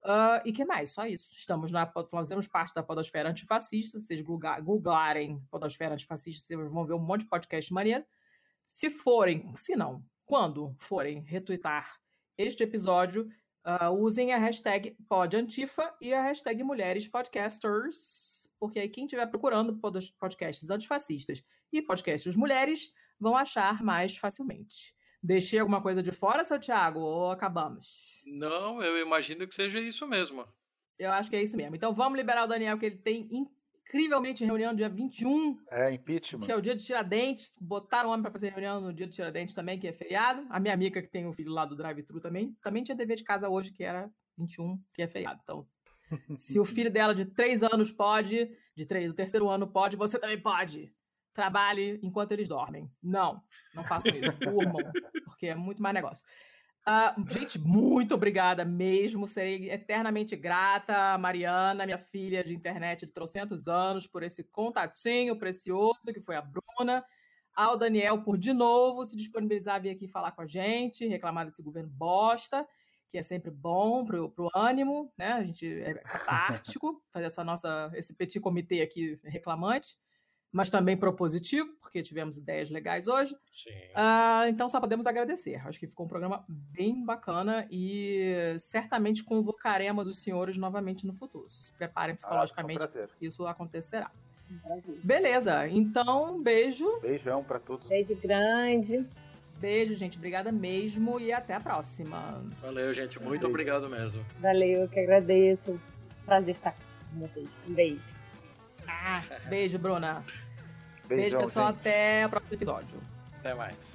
A: Uh, e que mais? Só isso. Estamos na fazemos parte da Podosfera Antifascista. Se vocês googlarem Podosfera Antifascista, vocês vão ver um monte de podcast maneiro. Se forem, se não, quando forem retweetar este episódio, uh, usem a hashtag PodAntifa e a hashtag Mulheres Podcasters, porque aí quem estiver procurando podcasts antifascistas e podcasts mulheres vão achar mais facilmente. Deixei alguma coisa de fora, seu Thiago, ou acabamos?
B: Não, eu imagino que seja isso mesmo.
A: Eu acho que é isso mesmo. Então vamos liberar o Daniel, que ele tem incrivelmente reunião dia 21.
D: É, impeachment.
A: Que é o dia de Tiradentes. Botaram o homem para fazer reunião no dia de Tiradentes também, que é feriado. A minha amiga, que tem o filho lá do drive-thru também, também tinha dever de casa hoje, que era 21, que é feriado. Então, se o filho dela de 3 anos pode, de 3, do terceiro ano pode, você também pode. Trabalhe enquanto eles dormem. Não, não façam isso. Durmam, porque é muito mais negócio. Uh, gente, muito obrigada mesmo. Serei eternamente grata a Mariana, minha filha de internet de trocentos anos, por esse contatinho precioso que foi a Bruna. Ao Daniel por de novo se disponibilizar a vir aqui falar com a gente, reclamar desse governo bosta, que é sempre bom pro, pro ânimo, né? A gente é catártico, fazer essa nossa, esse petit comitê aqui reclamante mas também propositivo, porque tivemos ideias legais hoje. Uh, então só podemos agradecer. Acho que ficou um programa bem bacana e certamente convocaremos os senhores novamente no futuro. Se preparem ah, psicologicamente, ah, um isso acontecerá. Beleza, então beijo.
D: Beijão para todos.
C: Beijo grande.
A: Beijo, gente. Obrigada mesmo e até a próxima.
B: Valeu, gente. Muito obrigado mesmo.
C: Valeu, eu que agradeço. Prazer estar com vocês. Um beijo.
A: Ah, beijo, Bruna. Beijão, Beijo, pessoal. Gente. Até o próximo episódio.
B: Até mais.